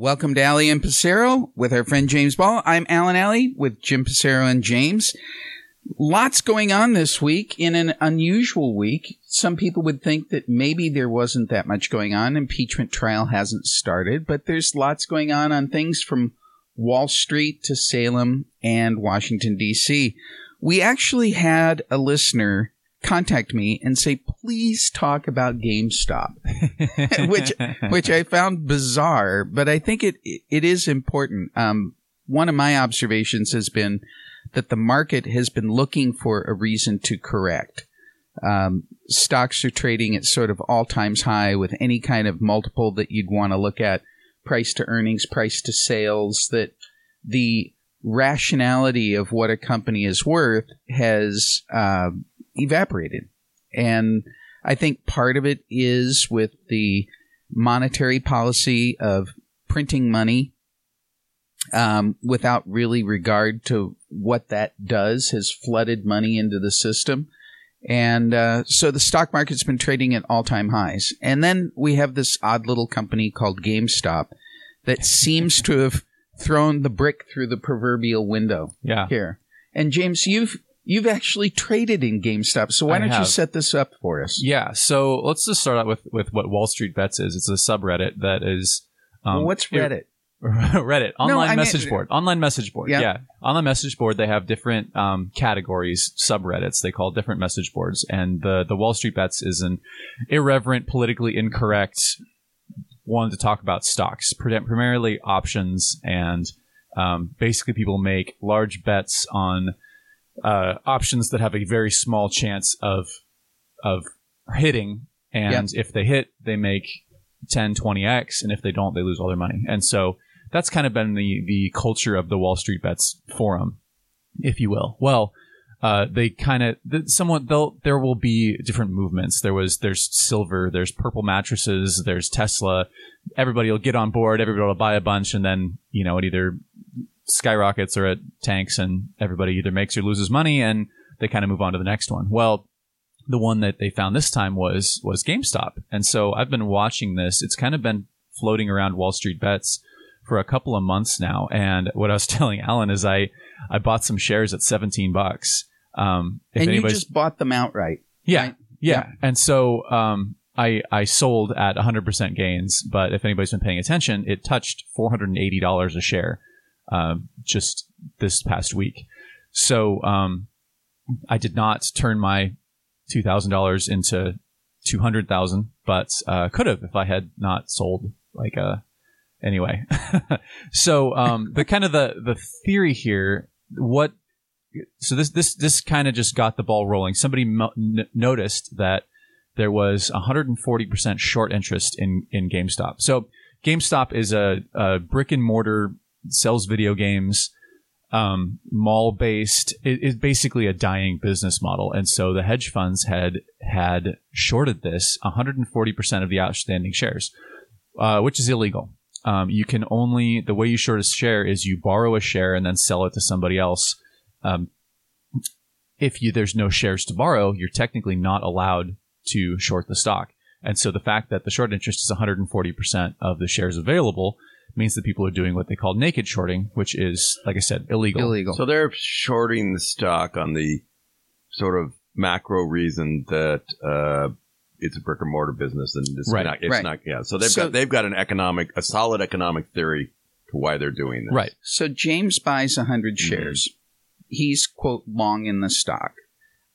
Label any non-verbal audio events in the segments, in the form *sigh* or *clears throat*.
Welcome to Alley and Pasero with our friend James Ball. I'm Allen Alley with Jim Pasero and James. Lots going on this week in an unusual week. Some people would think that maybe there wasn't that much going on. Impeachment trial hasn't started, but there's lots going on on things from Wall Street to Salem and Washington DC. We actually had a listener contact me and say, please talk about GameStop, *laughs* which, which I found bizarre, but I think it, it is important. Um, one of my observations has been that the market has been looking for a reason to correct. Um, stocks are trading at sort of all times high with any kind of multiple that you'd want to look at price to earnings, price to sales, that the rationality of what a company is worth has uh, evaporated. And I think part of it is with the monetary policy of printing money um, without really regard to what that does has flooded money into the system. And uh, so the stock market's been trading at all time highs. And then we have this odd little company called GameStop that seems to have thrown the brick through the proverbial window Yeah. here. And James, you've you've actually traded in GameStop, so why I don't you set this up for us? Yeah. So let's just start out with, with what Wall Street Bets is. It's a subreddit that is. Um, well, what's Reddit? *laughs* Reddit online mean- message board. Online message board. Yeah. Yeah. Online message board. They have different um, categories, subreddits. They call different message boards, and the the Wall Street Bets is an irreverent, politically incorrect one to talk about stocks, primarily options, and um, basically people make large bets on uh, options that have a very small chance of of hitting, and if they hit, they make 10, 20x, and if they don't, they lose all their money. And so that's kind of been the the culture of the Wall Street Bets forum, if you will. Well, uh, they kind of somewhat they'll there will be different movements. There was there's silver, there's purple mattresses, there's Tesla. Everybody will get on board. Everybody will buy a bunch, and then you know it either skyrockets or it tanks, and everybody either makes or loses money, and they kind of move on to the next one. Well, the one that they found this time was was GameStop, and so I've been watching this. It's kind of been floating around Wall Street Bets for a couple of months now. And what I was *laughs* telling Alan is I I bought some shares at 17 bucks. Um, if and you just bought them outright. yeah, right? yeah, Yeah. And so um, I I sold at 100% gains, but if anybody's been paying attention, it touched $480 a share um, just this past week. So um, I did not turn my $2,000 into 200,000, but uh, could have if I had not sold like a anyway. *laughs* so um, the kind of the the theory here, what so this this this kind of just got the ball rolling. Somebody mo- n- noticed that there was 140% short interest in in GameStop. So GameStop is a, a brick and mortar sells video games, um, mall based. It is basically a dying business model, and so the hedge funds had had shorted this 140% of the outstanding shares, uh, which is illegal. Um, you can only the way you short a share is you borrow a share and then sell it to somebody else. Um, if you there's no shares to borrow, you're technically not allowed to short the stock. And so the fact that the short interest is 140% of the shares available means that people are doing what they call naked shorting, which is, like I said, illegal. Illegal. So they're shorting the stock on the sort of macro reason that uh, it's a brick and mortar business and it's Right. not. It's Right. not. Yeah. So they've So- got they've got an economic, a solid economic theory to why they're doing this. Right. So James buys 100 Mm-hmm. shares. He's quote long in the stock.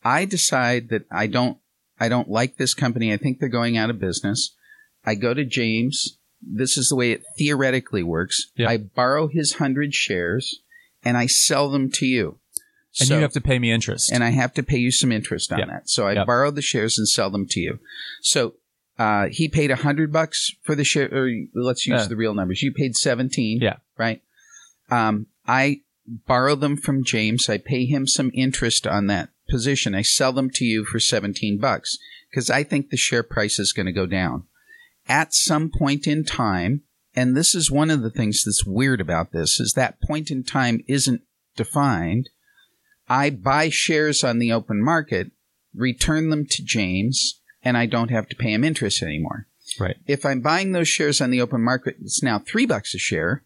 I decide that I don't I don't like this company. I think they're going out of business. I go to James. This is the way it theoretically works. Yeah. I borrow his 100 shares and I sell them to you. And So- you have to pay me interest. and I have to pay you some interest on Yep. that. So I Yep. borrow the shares and sell them to you. So uh, he paid a hundred bucks for the share. Or let's use Yeah. the real numbers. You paid seventeen. Yeah. Right. Um, I borrow them from James. I pay him some interest on that position. I sell them to you for seventeen bucks because I think the share price is going to go down at some point in time. And this is one of the things that's weird about this is that point in time isn't defined. I buy shares on the open market, return them to James, and I don't have to pay him interest anymore. Right. If I'm buying those shares on the open market, it's now three bucks a share.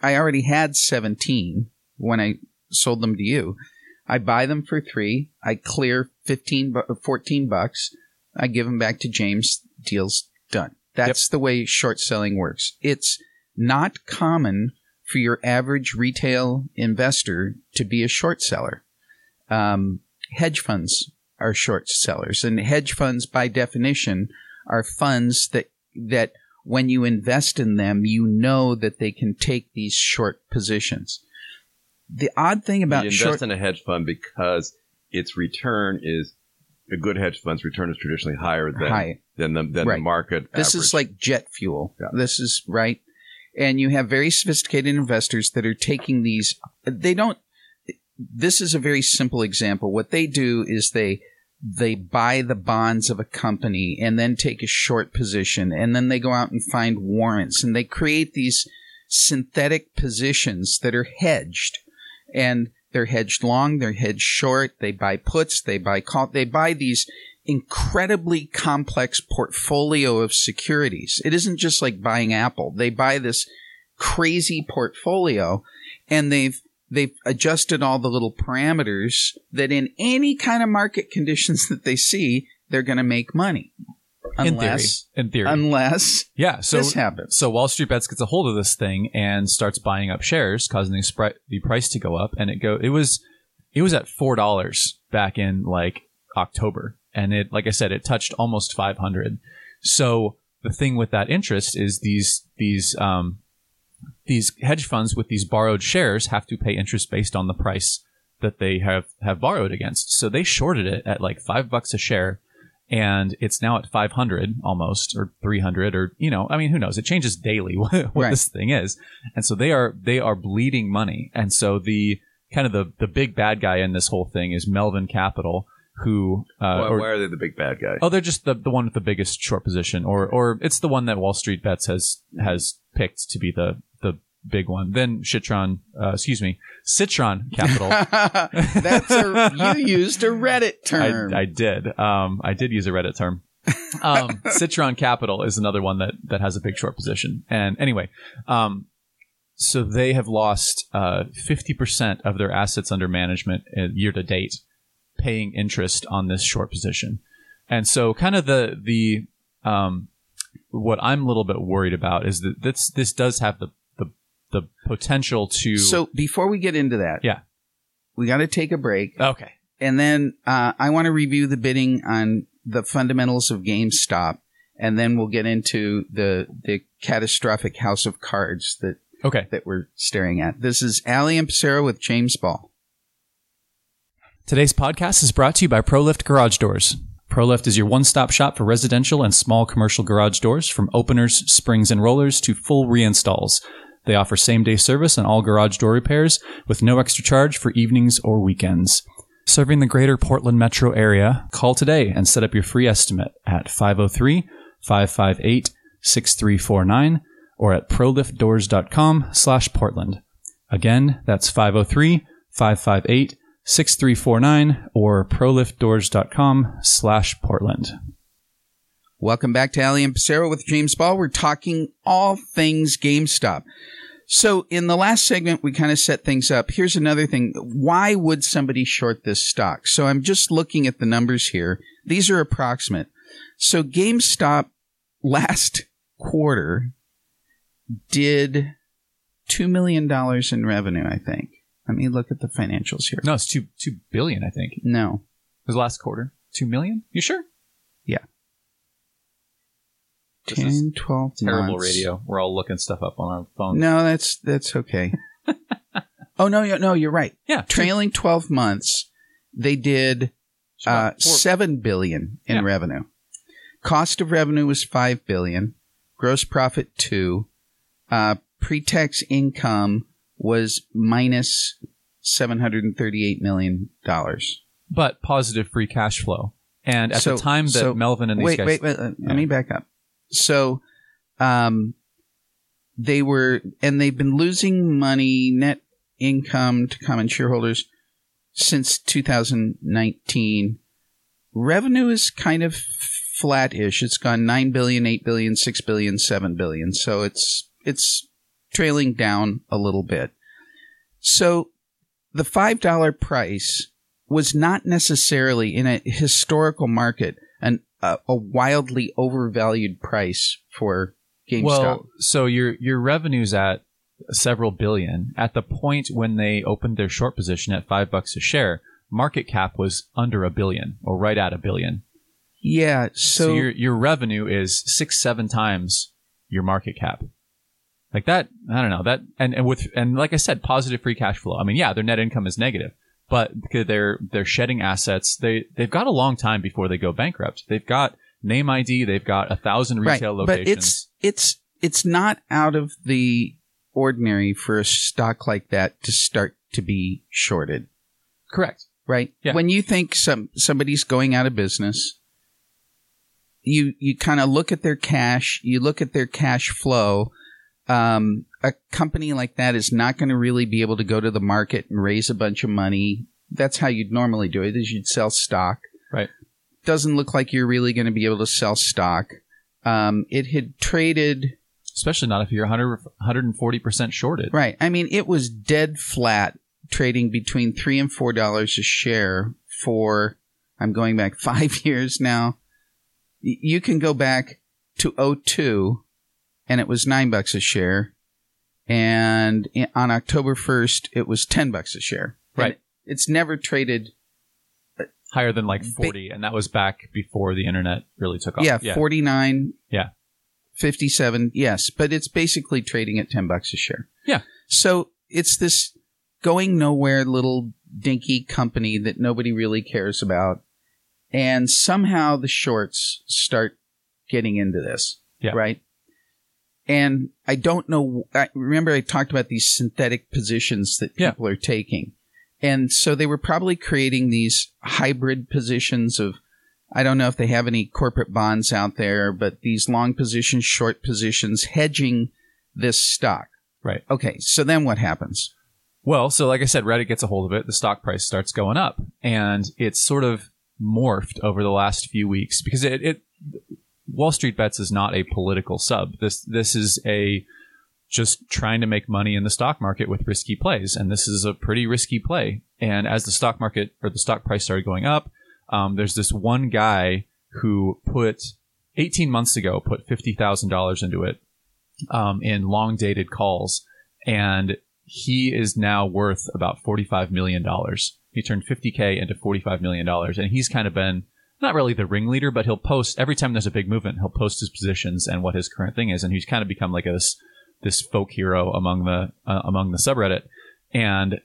I already had 17 when I sold them to you. I buy them for three. I clear 15, 14 bucks. I give them back to James. Deal's done. That's the way short selling works. It's not common for your average retail investor to be a short seller. Um, hedge funds are short sellers, and hedge funds, by definition, are funds that that when you invest in them, you know that they can take these short positions. The odd thing about you invest short in a hedge fund because its return is a good hedge fund's return is traditionally higher than High. than the than Right. the market. This is like jet fuel. Yeah. This is right. And you have very sophisticated investors that are taking these. They don't. This is a very simple example. What they do is they they buy the bonds of a company and then take a short position and then they go out and find warrants and they create these synthetic positions that are hedged and they're hedged long, they're hedged short, they buy puts, they buy call, they buy these incredibly complex portfolio of securities. It isn't just like buying Apple. They buy this crazy portfolio and they've they've adjusted all the little parameters that in any kind of market conditions *laughs* that they see, they're going to make money. Unless in theory, in theory, unless yeah. So this happens. So Wall Street Bets gets a hold of this thing and starts buying up shares, causing the, spri- the price to go up. And it go it was it was at four dollars back in like October, and it like I said, it touched almost five hundred. So the thing with that interest is these these um, these hedge funds with these borrowed shares have to pay interest based on the price that they have have borrowed against. So they shorted it at like five bucks a share and it's now at 500 almost or 300 or you know i mean who knows it changes daily *laughs* what, what Right. this thing is and so they are they are bleeding money and so the kind of the the big bad guy in this whole thing is melvin capital who uh, why, or- why are they the big bad guy? Oh, they're just the, the one with the biggest short position, or or it's the one that Wall Street Bets has has picked to be the the big one. Then Citron, uh, excuse me, Citron Capital. *laughs* That's a you used a Reddit *laughs* term. I, I did. Um, I did use a Reddit term. Um, *laughs* Citron Capital is another one that that has a big short position. And anyway, um, so they have lost uh, fifty percent of their assets under management uh, year to date, paying interest on this short position. And so, kind of the the um, what I'm a little bit worried about is that this this does have the the, potential to so before we get into that, Yeah. we got to take a break, okay and then uh, I want to review the bidding on the fundamentals of GameStop, and then we'll get into the the catastrophic house of cards that okay that we're staring at. This is Alley and Pasero with James Ball. Today's podcast is brought to you by ProLift Garage Doors. ProLift is your one-stop shop for residential and small commercial garage doors, from openers, springs, and rollers to full reinstalls. They offer same-day service on all garage door repairs with no extra charge for evenings or weekends. Serving the greater Portland metro area, call today and set up your free estimate at 503-558-6349 or at proliftdoors.com slash Portland. Again, that's 503 558 6349 or proliftdoors.com slash Portland. Welcome back to Alley and Pasero with James Ball. We're talking all things GameStop. So in the last segment, we kind of set things up. Here's another thing. Why would somebody short this stock? So I'm just looking at the numbers here. These are approximate. So GameStop last quarter did $2 million in revenue, I think. Let me look at the financials here. No, it's two two billion, I think. No. It was last quarter. Two million? You sure? Yeah. This is 10, 12 Terrible months. radio. We're all looking stuff up on our phone. No, that's that's okay. *laughs* oh no, no, you're right. Yeah. Trailing 12 months, they did uh, 7 billion in Yeah. revenue. Cost of revenue was 5 billion, gross profit 2, uh, pre-tax income was minus 738 million dollars. but positive free cash flow. And at So- the time that so- Melvin and these Wait, guys wait, wait, uh, Yeah. let me back up. So, um, they were, and they've been losing money, net income to common shareholders since 2019. Revenue is kind of flat-ish. It's gone 9 billion, 8 billion, 6 billion, 7 billion. So it's it's trailing down a little bit. So the $5 price was not necessarily in a historical market an a, a wildly overvalued price for GameStop. Well, so your your revenue's at several billion. At the point when they opened their short position at five bucks a share, market cap was under a billion or right at a billion. yeah, So, so, your your revenue is six seven times your market cap. Like that, I don't know that, and, and with and like I said, positive free cash flow. I mean, yeah, their net income is negative, but they're they're shedding assets. They they've got a long time before they go bankrupt. They've got name ID. They've got a thousand retail right, locations. but it's it's it's not out of the ordinary for a stock like that to start to be shorted. correct. right? Yeah. When you think some somebody's going out of business, you you kind of look at their cash, you look at their cash flow. Um, a company like that is not going to really be able to go to the market and raise a bunch of money. That's how you'd normally do it. Is you'd sell stock. Right. Doesn't look like you're really going to be able to sell stock. Um, it had traded Especially not if you're 100, 140% shorted. Right. I mean, it was dead flat, trading between three and four dollars a share for. I'm going back *laughs* five years now. You can go back to 02, and it was nine bucks a share, and on October 1st, it was ten bucks a share. And Right. It's never traded. Uh, Higher than like 40. and that was back before the internet really took off. Yeah, 49. Yeah. 57. Yes, but it's basically trading at 10 bucks a share. Yeah. So it's this going nowhere little dinky company that nobody really cares about. And somehow the shorts start getting into this. Yeah. Right. And I don't know. I remember I talked about these synthetic positions that Yeah. people are taking. And so they were probably creating these hybrid positions of, I don't know if they have any corporate bonds out there, but these long positions, short positions, hedging this stock. Right. Okay. So then what happens? Well, so like I said, Reddit gets a hold of it. The stock price starts going up, and it's sort of morphed over the last few weeks because it, it Wall Street Bets is not a political sub. This this is a just trying to make money in the stock market with risky plays, and this is a pretty risky play. And as the stock market or the stock price started going up, um, there's this one guy who put 18 months ago put fifty thousand dollars into it um, in long dated calls, and he is now worth about $45 million. He turned 50K into $45 million. And he's kind of been not really the ringleader, but he'll post every time there's a big movement, he'll post his positions and what his current thing is. And he's kind of become like a, this, this folk hero among the, uh, among the subreddit. And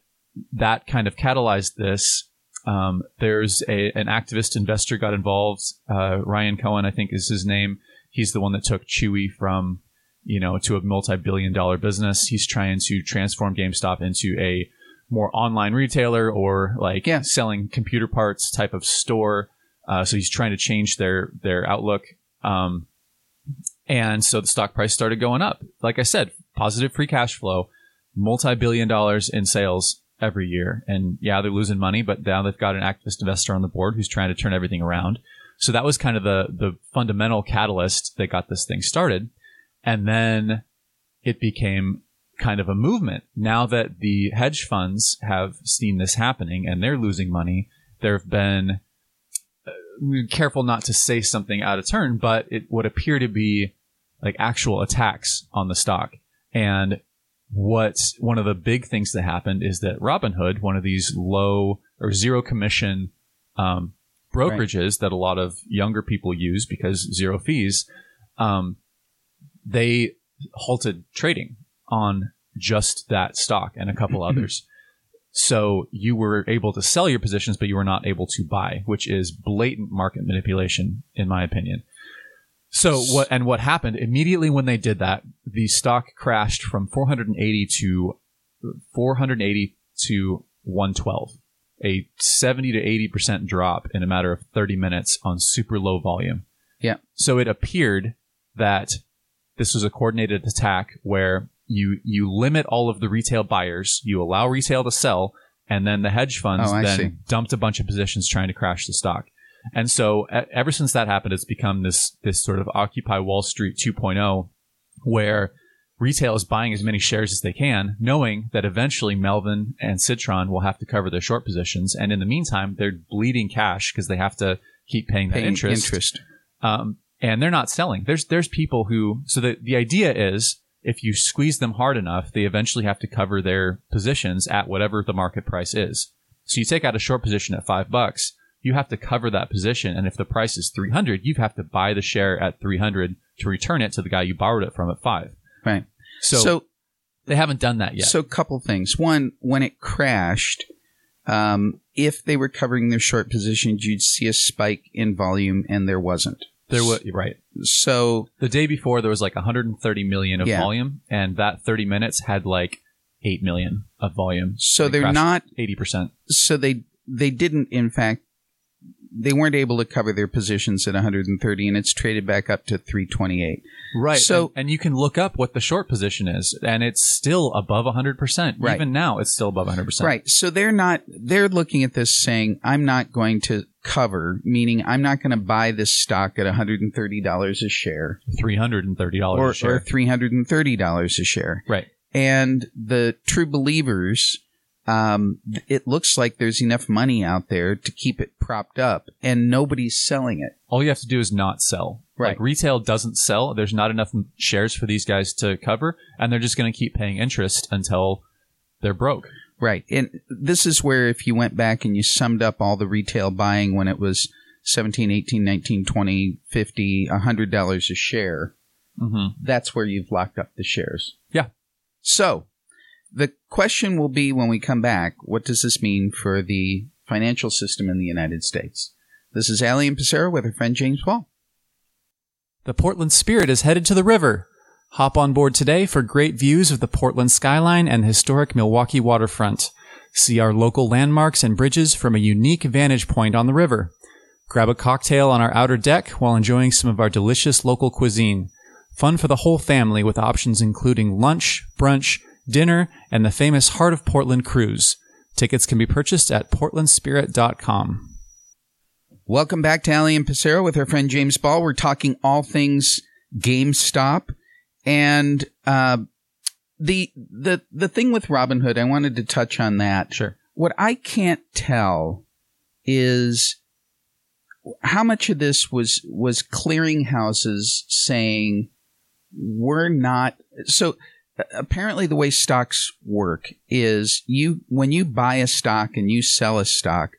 that kind of catalyzed this. Um, there's a, an activist investor got involved. Uh, Ryan Cohen, I think is his name. He's the one that took Chewy from, you know, to a multi-billion dollar business. He's trying to transform GameStop into a more online retailer or like Yeah. selling computer parts type of store. Uh, so he's trying to change their their outlook. Um, and so the stock price started going up. Like I said, positive free cash flow, multi-billion dollars in sales every year. And yeah, they're losing money, but now they've got an activist investor on the board who's trying to turn everything around. So that was kind of the the fundamental catalyst that got this thing started. And then it became kind of a movement. Now that the hedge funds have seen this happening and they're losing money, there have been careful not to say something out of turn, but it would appear to be like actual attacks on the stock. And what one of the big things that happened is that Robinhood, one of these low or zero commission um, brokerages that a lot of younger people use because zero fees, um, they halted trading on just that stock and a couple *clears throat* others. So you were able to sell your positions, but you were not able to buy, which is blatant market manipulation, in my opinion. So what and what happened immediately when they did that, the stock crashed from 480 to 480 to 112, a 70 to 80 percent drop in a matter of 30 minutes on super low volume. Yeah. So it appeared that this was a coordinated attack where you you limit all of the retail buyers, you allow retail to sell, and then the hedge funds Oh, then see. dumped a bunch of positions trying to crash the stock. And so ever since that happened, it's become this this sort of Occupy Wall Street 2.0, where retail is buying as many shares as they can, knowing that eventually Melvin and Citron will have to cover their short positions, and in the meantime, they're bleeding cash because they have to keep paying that Paying interest. interest. Um, and they're not selling. There's there's people who so the the idea is if you squeeze them hard enough, they eventually have to cover their positions at whatever the market price is. So you take out a short position at five bucks, you have to cover that position, and if the price is three hundred, you have to buy the share at three hundred to return it to the guy you borrowed it from at five. Right. So, so they haven't done that yet. So, a couple things. One, when it crashed, um, if they were covering their short positions, you'd see a spike in volume, and there wasn't. There was right. So, The day before there was like 130 million of Yeah. volume, and that 30 minutes had like eight million of volume. so It they're crashed not. 80 percent. So they they didn't. In fact, they weren't able to cover their positions at 130, and it's traded back up to 328. Right. So- and, and you can look up what the short position is, and it's still above 100%. Right. Even now, it's still above 100%. Right. So they're not. They're looking at this saying, "I'm not going to cover," meaning I'm not going to buy this stock at 130 dollars a share $330 or, a share. or 330 dollars a share. right. and the true believers um, it looks like there's enough money out there to keep it propped up and nobody's selling it All you have to do is not sell. Right. Like retail doesn't sell. There's not enough shares for these guys to cover, and they're just going to keep paying interest until they're broke. right and this is where if you went back and you summed up all the retail buying when it was 17 18 19 20 50 100 dollars a share Mm-hmm. that's where you've locked up the shares Yeah. so the question will be when we come back what does this mean for the financial system in the united states this is Alley and Pasero with her friend James Ball. The Portland Spirit is headed to the river. Hop on board today for great views of the Portland skyline and historic Milwaukie waterfront. See our local landmarks and bridges from a unique vantage point on the river. Grab a cocktail on our outer deck while enjoying some of our delicious local cuisine. Fun for the whole family with options including lunch, brunch, dinner, and the famous Heart of Portland cruise. Tickets can be purchased at portlandspirit.com. Welcome back to Alley and Pasero with our friend James Ball. We're talking all things GameStop and uh, the the the thing with Robinhood. I wanted to touch on that. Sure. What I can't tell is how much of this was was clearinghouses saying we're not so apparently the way stocks work is you when you buy a stock and you sell a stock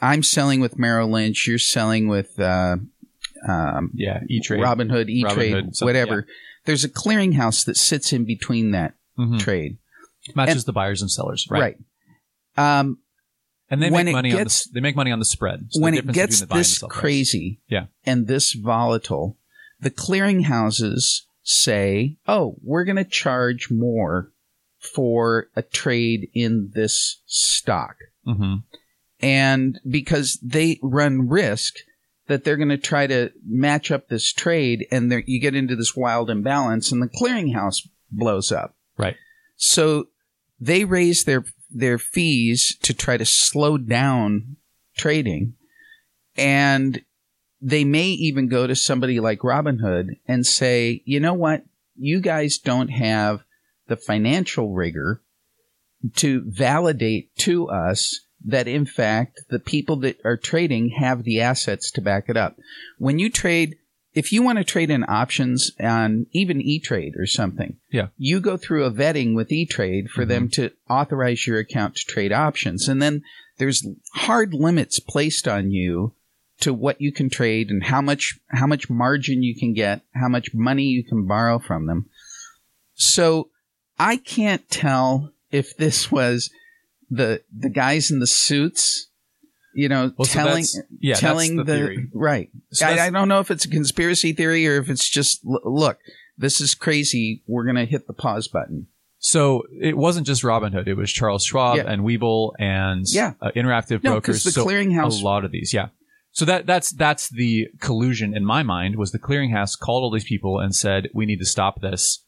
i'm selling with Merrill Lynch you're selling with uh, um, Yeah. E Trade. Robinhood E Trade Robinhood, something, whatever there's a clearinghouse that sits in between that Mhm. trade Matches and- the buyers and sellers. right, um, And they When make money on the, they make money on the spread. So when the it gets between the buy and this price. crazy Yeah. and this volatile, the clearinghouses say, "Oh, we're going to charge more for a trade in this stock," Mhm. and because they run risk that they're going to try to match up this trade, and you get into this wild imbalance, and the clearinghouse blows up. Right. So they raise their their fees to try to slow down trading, and they may even go to somebody like Robinhood and say, you know what, you guys don't have the financial rigor to validate to us that in fact the people that are trading have the assets to back it up. When you trade, if you want to trade in options on even E-Trade or something, Yeah. you go through a vetting with E-Trade for them mm-hmm. to authorize your account to trade options. And then there's hard limits placed on you to what you can trade and how much how much margin you can get, how much money you can borrow from them. So I can't tell if this was the the guys in the suits, you know, Well, telling that's- yeah, telling the theory. right. So I, I don't know if it's a conspiracy theory or if it's just look, this is crazy. We're gonna hit the pause button. So it wasn't just Robinhood; it was Charles Schwab Yeah. and Webull and Yeah. uh, Interactive No, Brokers. the So clearinghouse- a lot of these, yeah. So that that's that's the collusion in my mind was the clearinghouse called all these people and said we need to stop this,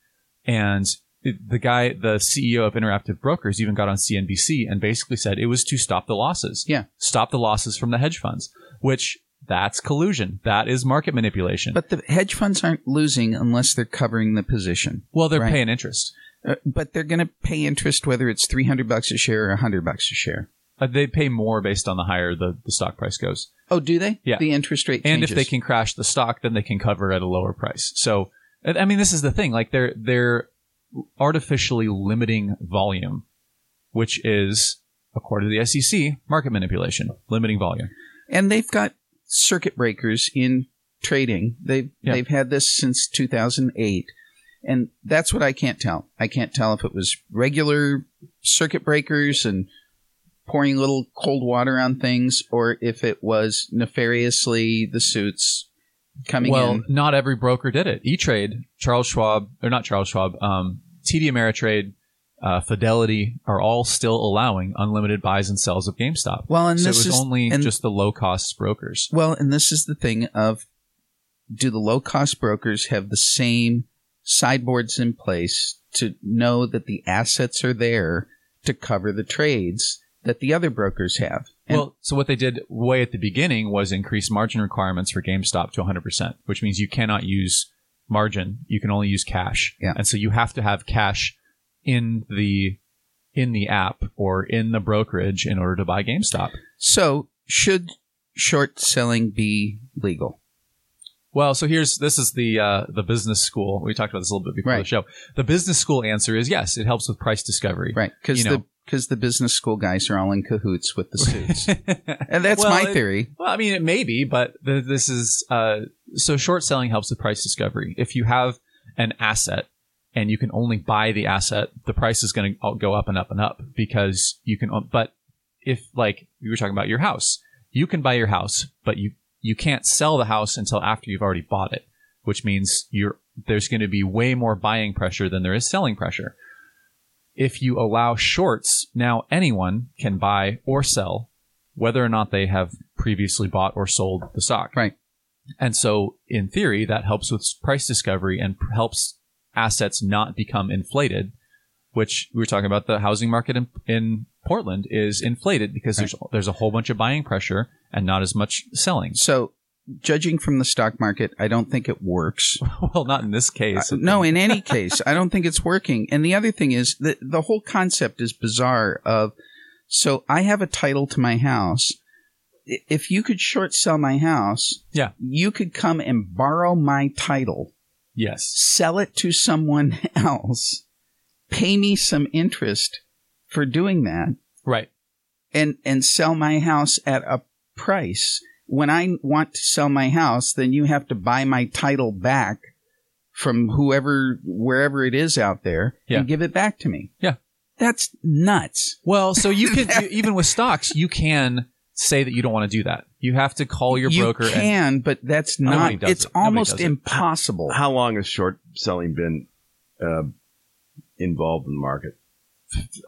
and it, the guy, the CEO of Interactive Brokers, even got on CNBC and basically said it was to stop the losses. Yeah. stop the losses from the hedge funds. which that's collusion. That is market manipulation. But the hedge funds aren't losing unless they're covering the position. well, they're Right. paying interest. Uh, but they're going to pay interest whether it's 300 bucks a share or 100 bucks a share. Uh, they pay more based on the higher the, the stock price goes. Oh, do they? Yeah. The interest rate And if they can crash the stock, then they can cover at a lower price. So, I I mean, this is the thing. Like they're they're artificially limiting volume, which is, according to the SEC, market manipulation, limiting volume. and they've got circuit breakers in trading. They've Yeah. they've had this since 2008, and that's what I can't tell. I can't tell if it was regular circuit breakers and pouring a little cold water on things, or if it was nefariously the suits coming in. well, in. not every broker did it. E Trade, Charles Schwab, or not Charles Schwab, um, TD Ameritrade, uh, Fidelity are all still allowing unlimited buys and sells of GameStop. Well, and so it this was is only and- just the low cost brokers. Well, and this is the thing of do the low cost brokers have the same sideboards in place to know that the assets are there to cover the trades that the other brokers have? And well, so what they did way at the beginning was increase margin requirements for GameStop to 100%, which means you cannot use margin. You can only use cash. Yeah. And so you have to have cash in the in the app or in the brokerage in order to buy GameStop. so should short selling be legal? Well, so here's this is the uh, the business school. We talked about this a little bit before the show. The business school answer is yes. It helps with price discovery. Right. Because You the know. Because the business school guys are all in cahoots with the suits. *laughs* and that's Well, my it- theory. Well, I mean, it may be, but th- this is uh, so short selling helps with price discovery. If you have an asset and you can only buy the asset, the price is going to go up and up and up because you can. But if like we were talking about your house, you can buy your house, but you you can't sell the house until after you've already bought it, which means you're there's going to be way more buying pressure than there is selling pressure. If you allow shorts, now anyone can buy or sell whether or not they have previously bought or sold the stock. Right. And so, in theory, that helps with price discovery and helps assets not become inflated, which we were talking about the housing market in, in Portland is inflated because there's there's a whole bunch of buying pressure and not as much selling. So judging from the stock market, I don't think it works. *laughs* well, not in this case. Uh, no, in any case, I don't think it's working. And the other thing is that the whole concept is bizarre of so I have a title to my house. If you could short sell my house, Yeah. you could come and borrow my title, Yes. sell it to someone *laughs* else, pay me some interest for doing that, Right. and and sell my house at a price. When I want to sell my house, then you have to buy my title back from whoever wherever it is out there Yeah. and give it back to me. Yeah. That's nuts. Well, so you can *laughs* you- even with stocks, you can say that you don't want to do that. You have to call your you broker. and, can, but that's not it's it. Almost does it. impossible. How long has short selling been uh, involved in the market?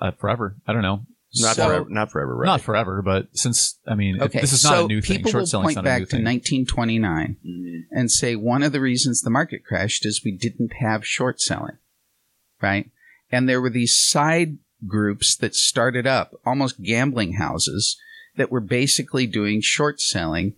uh, forever. I don't know. Not So- forever. Not forever, right? Not forever, but since I mean, Okay, this is not so a new thing. people Short will selling's point not a new back to thing. 1929 Mhm. and say one of the reasons the market crashed is we didn't have short selling, right? And there were these side groups that started up, almost gambling houses, that were basically doing short selling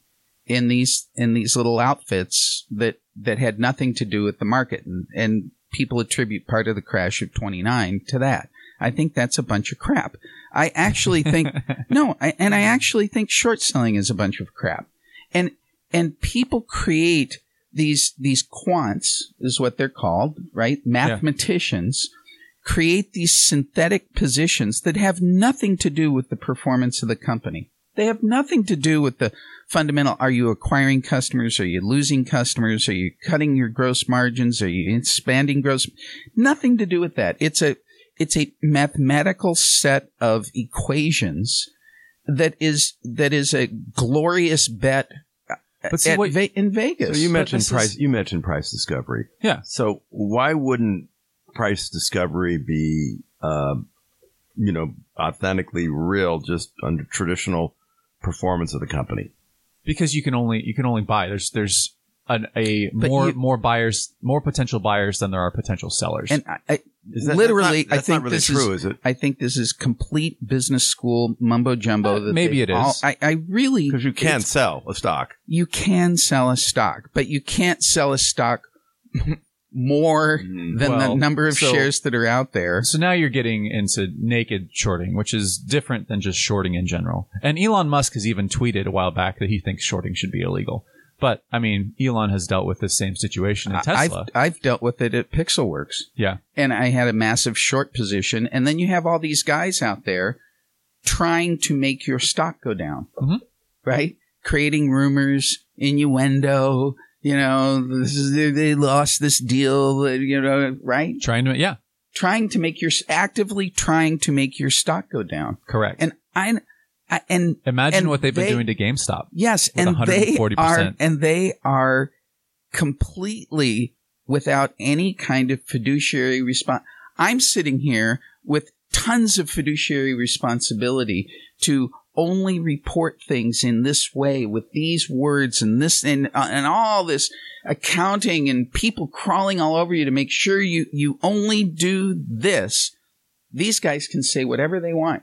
in these in these little outfits that that had nothing to do with the market, and, and people attribute part of the crash of 29 to that. I think that's a bunch of crap. I actually think *laughs* no, I, and I actually think short selling is a bunch of crap. And and people create these these quants is what they're called, right? Mathematicians create these synthetic positions that have nothing to do with the performance of the company. They have nothing to do with the fundamental are you acquiring customers? Are you losing customers? Are you cutting your gross margins? Are you expanding gross? Nothing to do with that. It's a it's a mathematical set of equations that is that is a glorious bet But see, at what- Ve- in Vegas. So you mentioned price. is- You mentioned price discovery. Yeah. So why wouldn't price discovery be, uh, you know, authentically real, just under traditional performance of the company? because you can only you can only buy. There's there's an, a But more you- more buyers, more potential buyers than there are potential sellers. and I, I, Is that- literally, that's not, that's I think not really this true, is, is it? I think this is complete business school mumbo jumbo. Uh, that maybe they it is. all- I, I really Because you can it's- sell a stock. you can sell a stock, but you can't sell a stock *laughs* more Mm. than the number of so- shares that are out there. So now you're getting into naked shorting, which is different than just shorting in general. And Elon Musk has even tweeted a while back that he thinks shorting should be illegal. But I mean, Elon has dealt with this same situation in I've, Tesla. I've dealt with it at Pixelworks. yeah. and I had a massive short position. And then you have all these guys out there trying to make your stock go down, Mhm. right? Creating rumors, innuendo. You know, this is, they, lost this deal. You know, right? Trying to, yeah, Trying to make your actively trying to make your stock go down. correct. And I and Imagine and what they've been doing to GameStop. Yes, and they 140%. are and they are completely without any kind of fiduciary response. I'm sitting here with tons of fiduciary responsibility to only report things in this way with these words and this and uh, and all this accounting and people crawling all over you to make sure you you only do this. These guys can say whatever they want.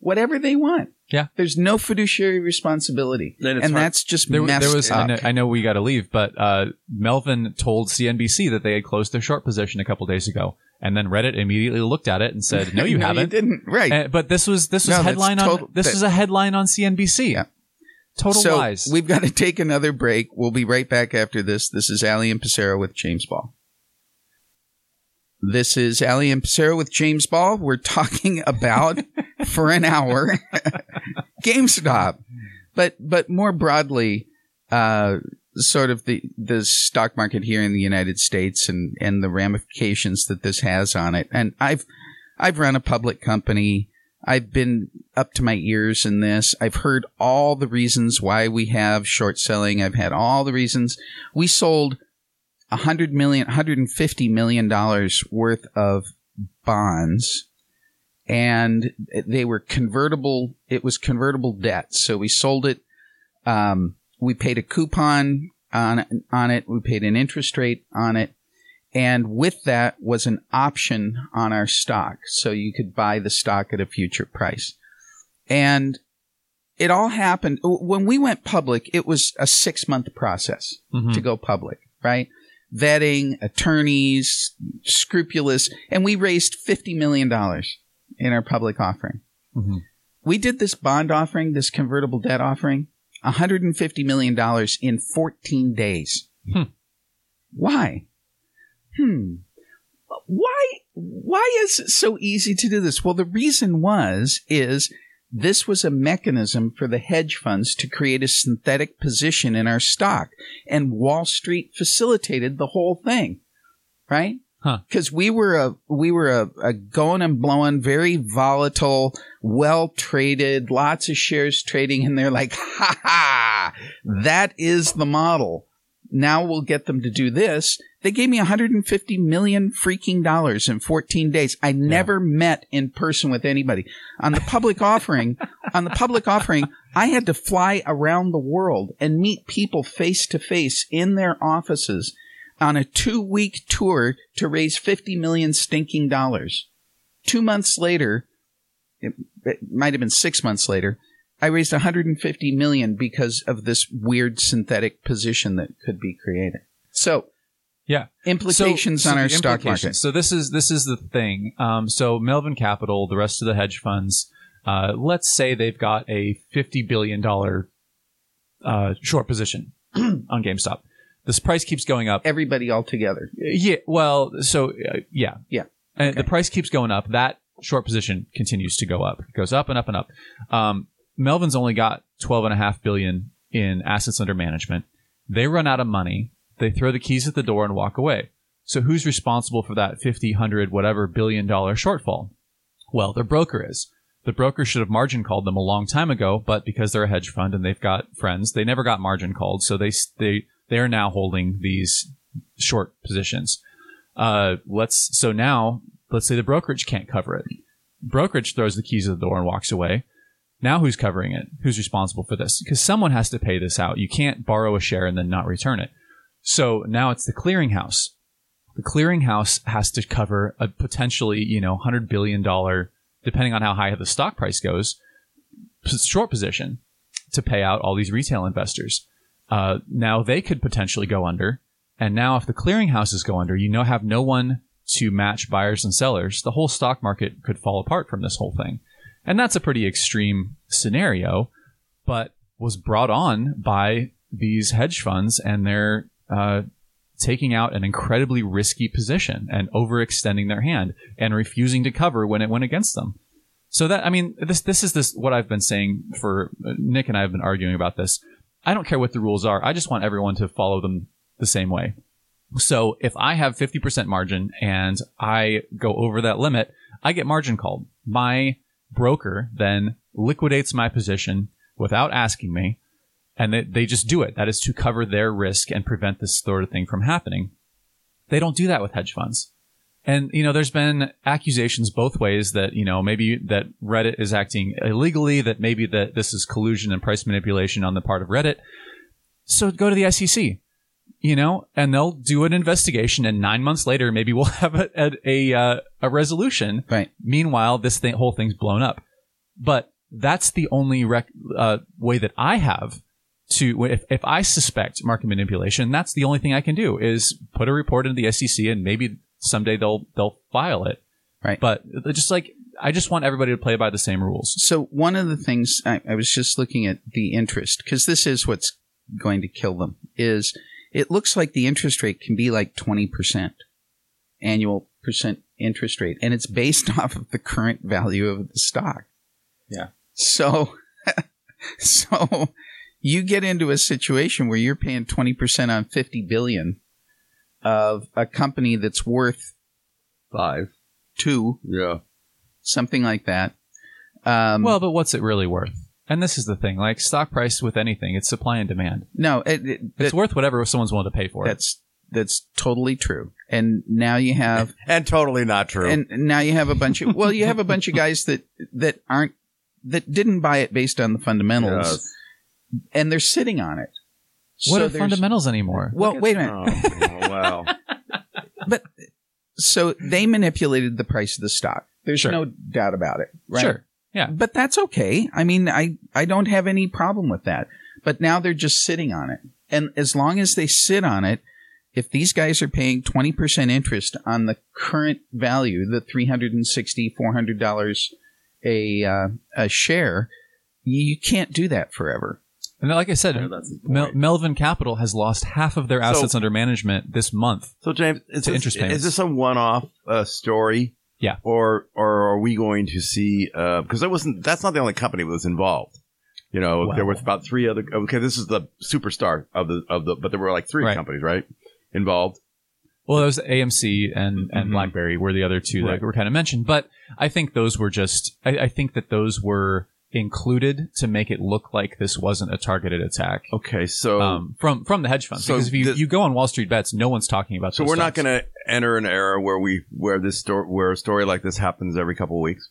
Whatever they want. Yeah. There's no fiduciary responsibility. Then it's And that's just There, messed there was, I up. know, I know we got to leave, but uh, Melvin told CNBC that they had closed their short position a couple days ago, and then Reddit immediately looked at it and said, "No, you *laughs* haven't." You didn't. Right. Uh, but this was this was No, that's headline on this that- was a headline on CNBC. Yeah. Total so lies. we've got to take another break. We'll be right back after this. This is Alley and Pasero with James Ball. This is Alley and Pasero with James Ball. We're talking about *laughs* for an hour *laughs* GameStop, but but more broadly, uh, sort of the the stock market here in the United States and and the ramifications that this has on it. And I've I've run a public company. I've been up to my ears in this. I've heard all the reasons why we have short selling. I've had all the reasons. We sold a hundred million, hundred and fifty million dollars worth of bonds, and they were convertible. It was convertible debt, so we sold it. Um, we paid a coupon on on it. We paid an interest rate on it, and with that was an option on our stock, so you could buy the stock at a future price. And it all happened when we went public. It was a six month process Mhm. to go public, right? Vetting, attorneys, scrupulous, and we raised fifty million dollars in our public offering. Mhm. We did this bond offering, this convertible debt offering, $150 million in 14 days. Hmm. Why? Hmm. Why, why is it so easy to do this? Well, the reason was, is this was a mechanism for the hedge funds to create a synthetic position in our stock and Wall Street facilitated the whole thing, right? Huh. Because we were a we were a, a going and blowing, very volatile, well traded, lots of shares trading, and they're like, ha ha, that is the model. Now we'll get them to do this. They gave me 150 million freaking dollars in 14 days. I never met in person with anybody. On the public offering, *laughs* on the public offering, I had to fly around the world and meet people face to face in their offices on a two week tour to raise 50 million stinking dollars. Two months later, it, it might have been six months later, I raised 150 million because of this weird synthetic position that could be created. So Yeah. implications So- so on our stock market. So this is this is the thing. Um, so Melvin Capital, the rest of the hedge funds, uh, let's say they've got a fifty billion dollar uh, short position *clears throat* on GameStop. This price keeps going up. Everybody all together. Yeah. Well, so uh, yeah, Yeah. And the price keeps going up. That short position continues to go up. It goes up and up and up. Um, Melvin's only got twelve and a half billion in assets under management. They run out of money. They throw the keys at the door and walk away. So who's responsible for that 50, 100, whatever billion dollar shortfall? Well, their broker is. The broker should have margin called them a long time ago, but because they're a hedge fund and they've got friends, they never got margin called. So they, they, they are now holding these short positions. Uh, let's, so now, let's say the brokerage can't cover it. Brokerage throws the keys at the door and walks away. Now who's covering it? Who's responsible for this? Because someone has to pay this out. You can't borrow a share and then not return it. So now it's the clearinghouse. the clearinghouse has to cover a potentially, you know, $100 billion, depending on how high the stock price goes, short position to pay out all these retail investors. Uh, now they could potentially go under. And now if the clearinghouses go under, you know, have no one to match buyers and sellers. The whole stock market could fall apart from this whole thing. And that's a pretty extreme scenario, but was brought on by these hedge funds and they're, uh, taking out an incredibly risky position and overextending their hand and refusing to cover when it went against them. So that I mean, this this is this what I've been saying for Nick and I have been arguing about this. I don't care what the rules are. I just want everyone to follow them the same way. So if I have 50% margin and I go over that limit, I get margin called. My broker then liquidates my position without asking me and they, they just do it. That is to cover their risk and prevent this sort of thing from happening. They don't do that with hedge funds. And, you know, there's been accusations both ways that, you know, maybe that Reddit is acting illegally, that maybe that this is collusion and price manipulation on the part of Reddit. So go to the SEC, you know, and they'll do an investigation and nine months later, maybe we'll *laughs* have a, a, a, uh, a resolution. Right. Meanwhile, this thing, whole thing's blown up. But that's the only rec- uh, way that I have to if, if I suspect market manipulation, that's the only thing I can do is put a report into the SEC and maybe someday they'll they'll file it. Right. But just like I just want everybody to play by the same rules. So one of the things I, I was just looking at the interest because this is what's going to kill them is it looks like the interest rate can be like 20% annual percent interest rate and it's based *laughs* off of the current value of the stock. Yeah. So *laughs* so you get into a situation where you're paying 20% on 50 billion of a company that's worth Five. two, Yeah. something like that. Um, Well, but what's it really worth? And this is the thing, like stock price with anything, it's supply and demand. no, it, it, It's that- worth whatever someone's willing to pay for it. that's that's totally true. And now you have *laughs* And totally not true. and now you have a bunch of well, you have a bunch of guys that that aren't that didn't buy it based on the fundamentals, Yes. and they're sitting on it. what So are fundamentals anymore? Well, wait a minute. Oh, wow. *laughs* But so they manipulated the price of the stock. There's Sure. no doubt about it. Right? Sure. Yeah. But that's okay. I mean, I, I don't have any problem with that. But now they're just sitting on it. And as long as they sit on it, if these guys are paying 20% interest on the current value, the $360, $400 a, uh, a share, you can't do that forever. And like I said, Yeah, that's the Mel- Melvin Capital has lost half of their So- assets under management this month. So James, is To this, interest payments. is this a one-off uh, story? Yeah. Or or are we going to see? Because that wasn't. That's not the only company that was involved. You know, there was about three other. Okay, this is the superstar of the of the. But there were like three Right. companies, right? Involved. Well, there was AMC and, and Mhm. BlackBerry were the other two Right. that were kind of mentioned, but I think those were just, I, I think that those were included to make it look like this wasn't a targeted attack. Okay, so Um, from from the hedge funds, So because if you, the- you go on Wall Street bets, no one's talking about. so we're not going to enter an era where we where this story where a story like this happens every couple of weeks.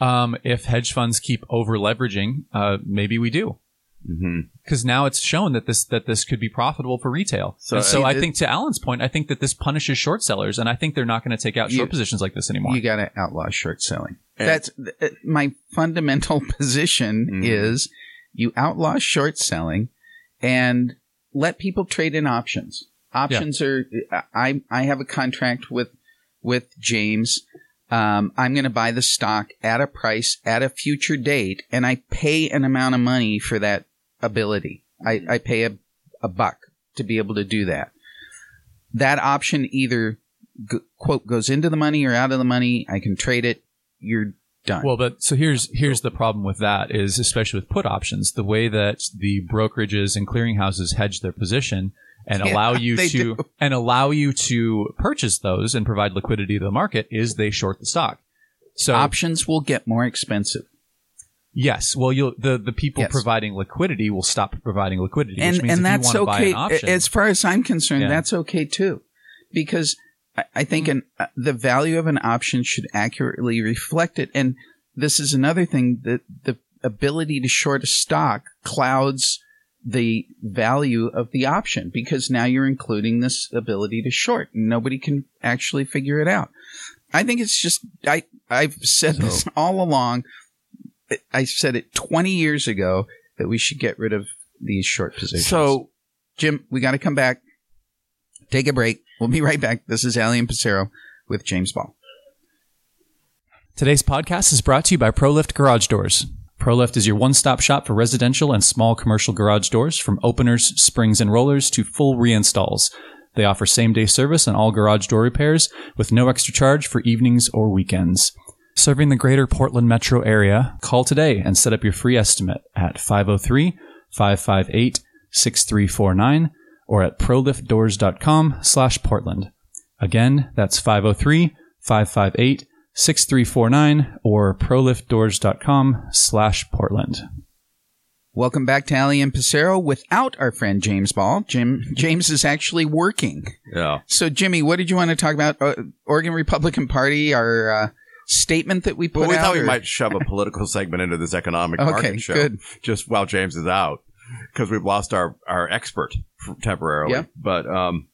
Um, if hedge funds keep over leveraging, uh, maybe we do. Hmm Because now it's shown that this that this could be profitable for retail. So- So, so See, I think to Allen's point, I think that this punishes short sellers, and I think they're not going to take out You- short positions like this anymore. You got to outlaw short selling. And- That's uh, my fundamental *laughs* position Mhm. is you outlaw short selling and let people trade in options. Options are I I have a contract with with James. Um, I'm going to buy the stock at a price at a future date, and I pay an amount of money for that ability. I, mm-hmm. I pay a, a buck to be able to do that. That option either g- quote goes into the money or out of the money. I can trade it. You're done. Well, but so here's here's the problem with that is especially with put options, the way that the brokerages and clearinghouses hedge their position and Yeah, allow you *laughs* to do. and allow you to purchase those and provide liquidity to the market is they short the stock. So options will get more expensive. Yes, well you'll the the people Yes. providing liquidity will stop providing liquidity, and which means and that's you want to okay buy an option, as far as I'm concerned. Yeah. That's okay too, because I, I think an, uh, the value of an option should accurately reflect it. And this is another thing that the ability to short a stock clouds the value of the option because now you're including this ability to short. And nobody can actually figure it out. I think it's just I I've said this *laughs* all along. I said it 20 years ago that we should get rid of these short positions. So Jim, we got to come back. Take a break. We'll be right back. This is Alley and Pasero with James Ball. Today's podcast is brought to you by ProLift Garage Doors. ProLift is your one-stop shop for residential and small commercial garage doors, from openers, springs, and rollers to full reinstalls. They offer same-day service on all garage door repairs with no extra charge for evenings or weekends. Serving the greater Portland metro area, call today and set up your free estimate at 503 558 6349 or at proliftdoors.com slash Portland. Again, that's 503 558 6349 or proliftdoors.com slash Portland. Welcome back to Alley and Pasero without our friend James Ball. Jim James is actually working. yeah, So, Jimmy, what did you want to talk about? Uh, Oregon Republican Party, our uh, statement that we put well, we out. thought we or- might shove a *laughs* political segment into this economic Okay, market show good. just while James is out because we've lost our our expert temporarily. Yep. But um,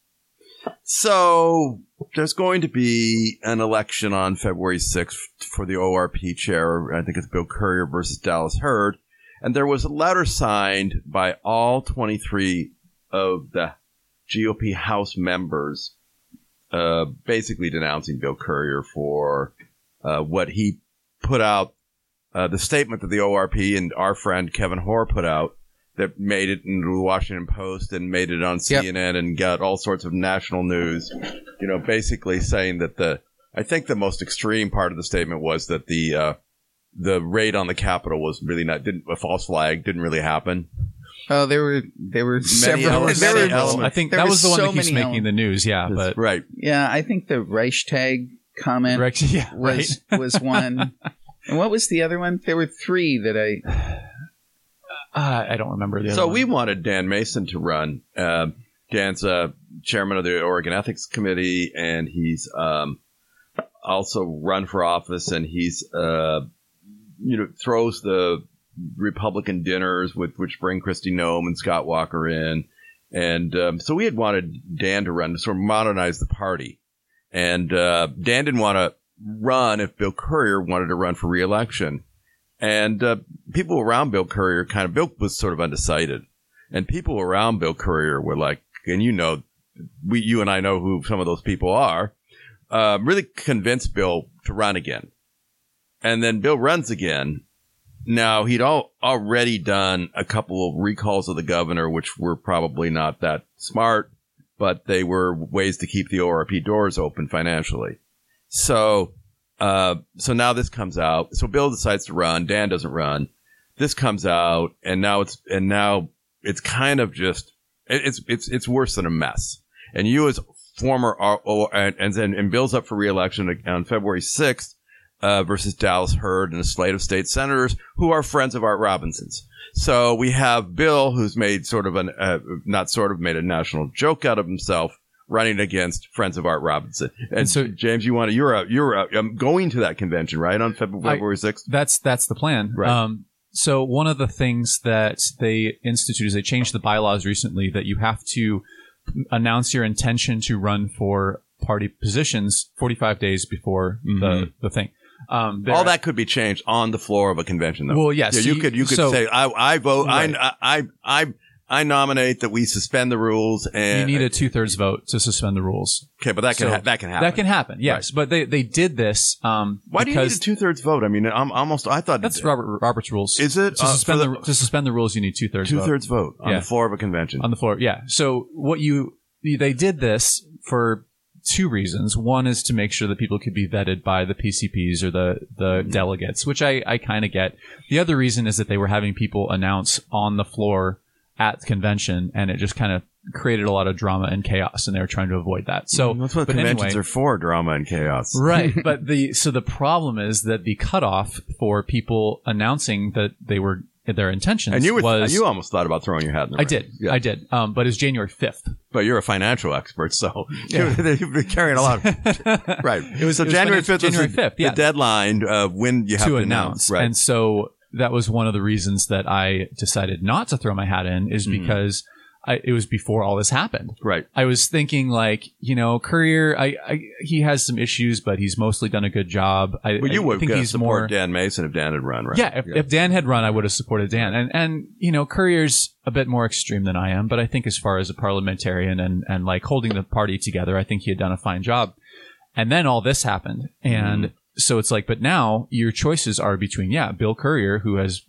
so there's going to be an election on February 6th for the ORP chair. I think it's Bill Currier versus Dallas Heard. And there was a letter signed by all 23 of the GOP House members, uh, basically denouncing Bill Currier for uh, what he put out, uh, the statement that the ORP and our friend Kevin Hoar put out that made it into the Washington Post and made it on Yep. CNN and got all sorts of national news. You know, basically saying that the I think the most extreme part of the statement was that the uh, the raid on the Capitol was really not didn't a false flag didn't really happen. Oh, there were there were several. elements- there were- I think There that was was the one so that keeps many making the news, yeah. But right. Yeah, I think the Reichstag comment Rex- *laughs* yeah, right. was *laughs* was one. And what was the other one? There were three that I. Uh, I don't remember the other So one. we wanted Dan Mason to run. Um Dan's uh, chairman of the Oregon Ethics Committee, and he's um, also run for office, and he's uh, you know throws the Republican dinners with which bring Kristi Noem and Scott Walker in, and um, so we had wanted Dan to run to sort of modernize the party, and uh, Dan didn't want to run if Bill Currier wanted to run for reelection. And uh, people around Bill Currier kind of, Bill was sort of undecided. And people around Bill Currier were like, and you know, we, you and I know who some of those people are, uh, really convinced Bill to run again. And then Bill runs again. Now he'd all, already done a couple of recalls of the governor, which were probably not that smart, but they were ways to keep the ORP doors open financially. So, uh, so now this comes out. So Bill decides to run. Dan doesn't run. This comes out, and now it's and now it's kind of just it's it's it's worse than a mess. And you as former and and then and Bill's up for reelection on February sixth uh, versus Dallas Heard and a slate of state senators who are friends of Art Robinson's. So we have Bill, who's made sort of an uh, not sort of made a national joke out of himself, running against friends of Art Robinson. And, so- so, James, you want to you're out, you're a, um, going to that convention right on Feb- I- February sixth. That's that's the plan. Right. Um, so one of the things that they instituted is they changed the bylaws recently that you have to announce your intention to run for party positions 45 days before the, the thing. Um, All that could be changed on the floor of a convention, though. Well, yes, Yeah, you you- could you could so- say I I vote Right. I I I I nominate that we suspend the rules and you need a two thirds vote to suspend the rules. okay, but that can So ha- that can happen. That can happen, yes. But they, they did this um, Why do you need a two thirds vote? I mean, I'm almost I thought that's Robert Robert's rules. Is it? to Uh, suspend for the, the- to suspend the rules? You need two thirds two vote thirds vote on Yeah. the floor of a convention. on the floor. Yeah. So what you they did this for two reasons. One is to make sure that people could be vetted by the PCPs or the the Mm-hmm. delegates, which I I kind of get. The other reason is that they were having people announce on the floor at the convention, and it just kind of created a lot of drama and chaos, and they were trying to avoid that. So Mm, that's what conventions anyway, are for: drama and chaos. *laughs* right *laughs* but the so the problem is that the cutoff for people announcing that they were their intentions And you were, was you almost thought about throwing your hat in the I ring. did Yeah. I did um, but it's January fifth but you're a financial expert, so *laughs* you've been carrying a lot. Of, *laughs* right. It was so it was January fifth. January 5th, yeah. the deadline of when you have to to, announce Right. and so that was one of the reasons that I decided not to throw my hat in is Mhm. because I, it was before all this happened. Right. I was thinking like, you know, Currier, I, I he has some issues, but he's mostly done a good job. I, Well, you I would think he's support more. Dan Mason if Dan had run, right? Yeah, if, if Dan had run, I would have supported Dan. And and you know, Currier's a bit more extreme than I am, but I think as far as a parliamentarian and and like holding the party together, I think he had done a fine job. And then all this happened, and mm-hmm. so it's like, but now your choices are between yeah, Bill Currier, who has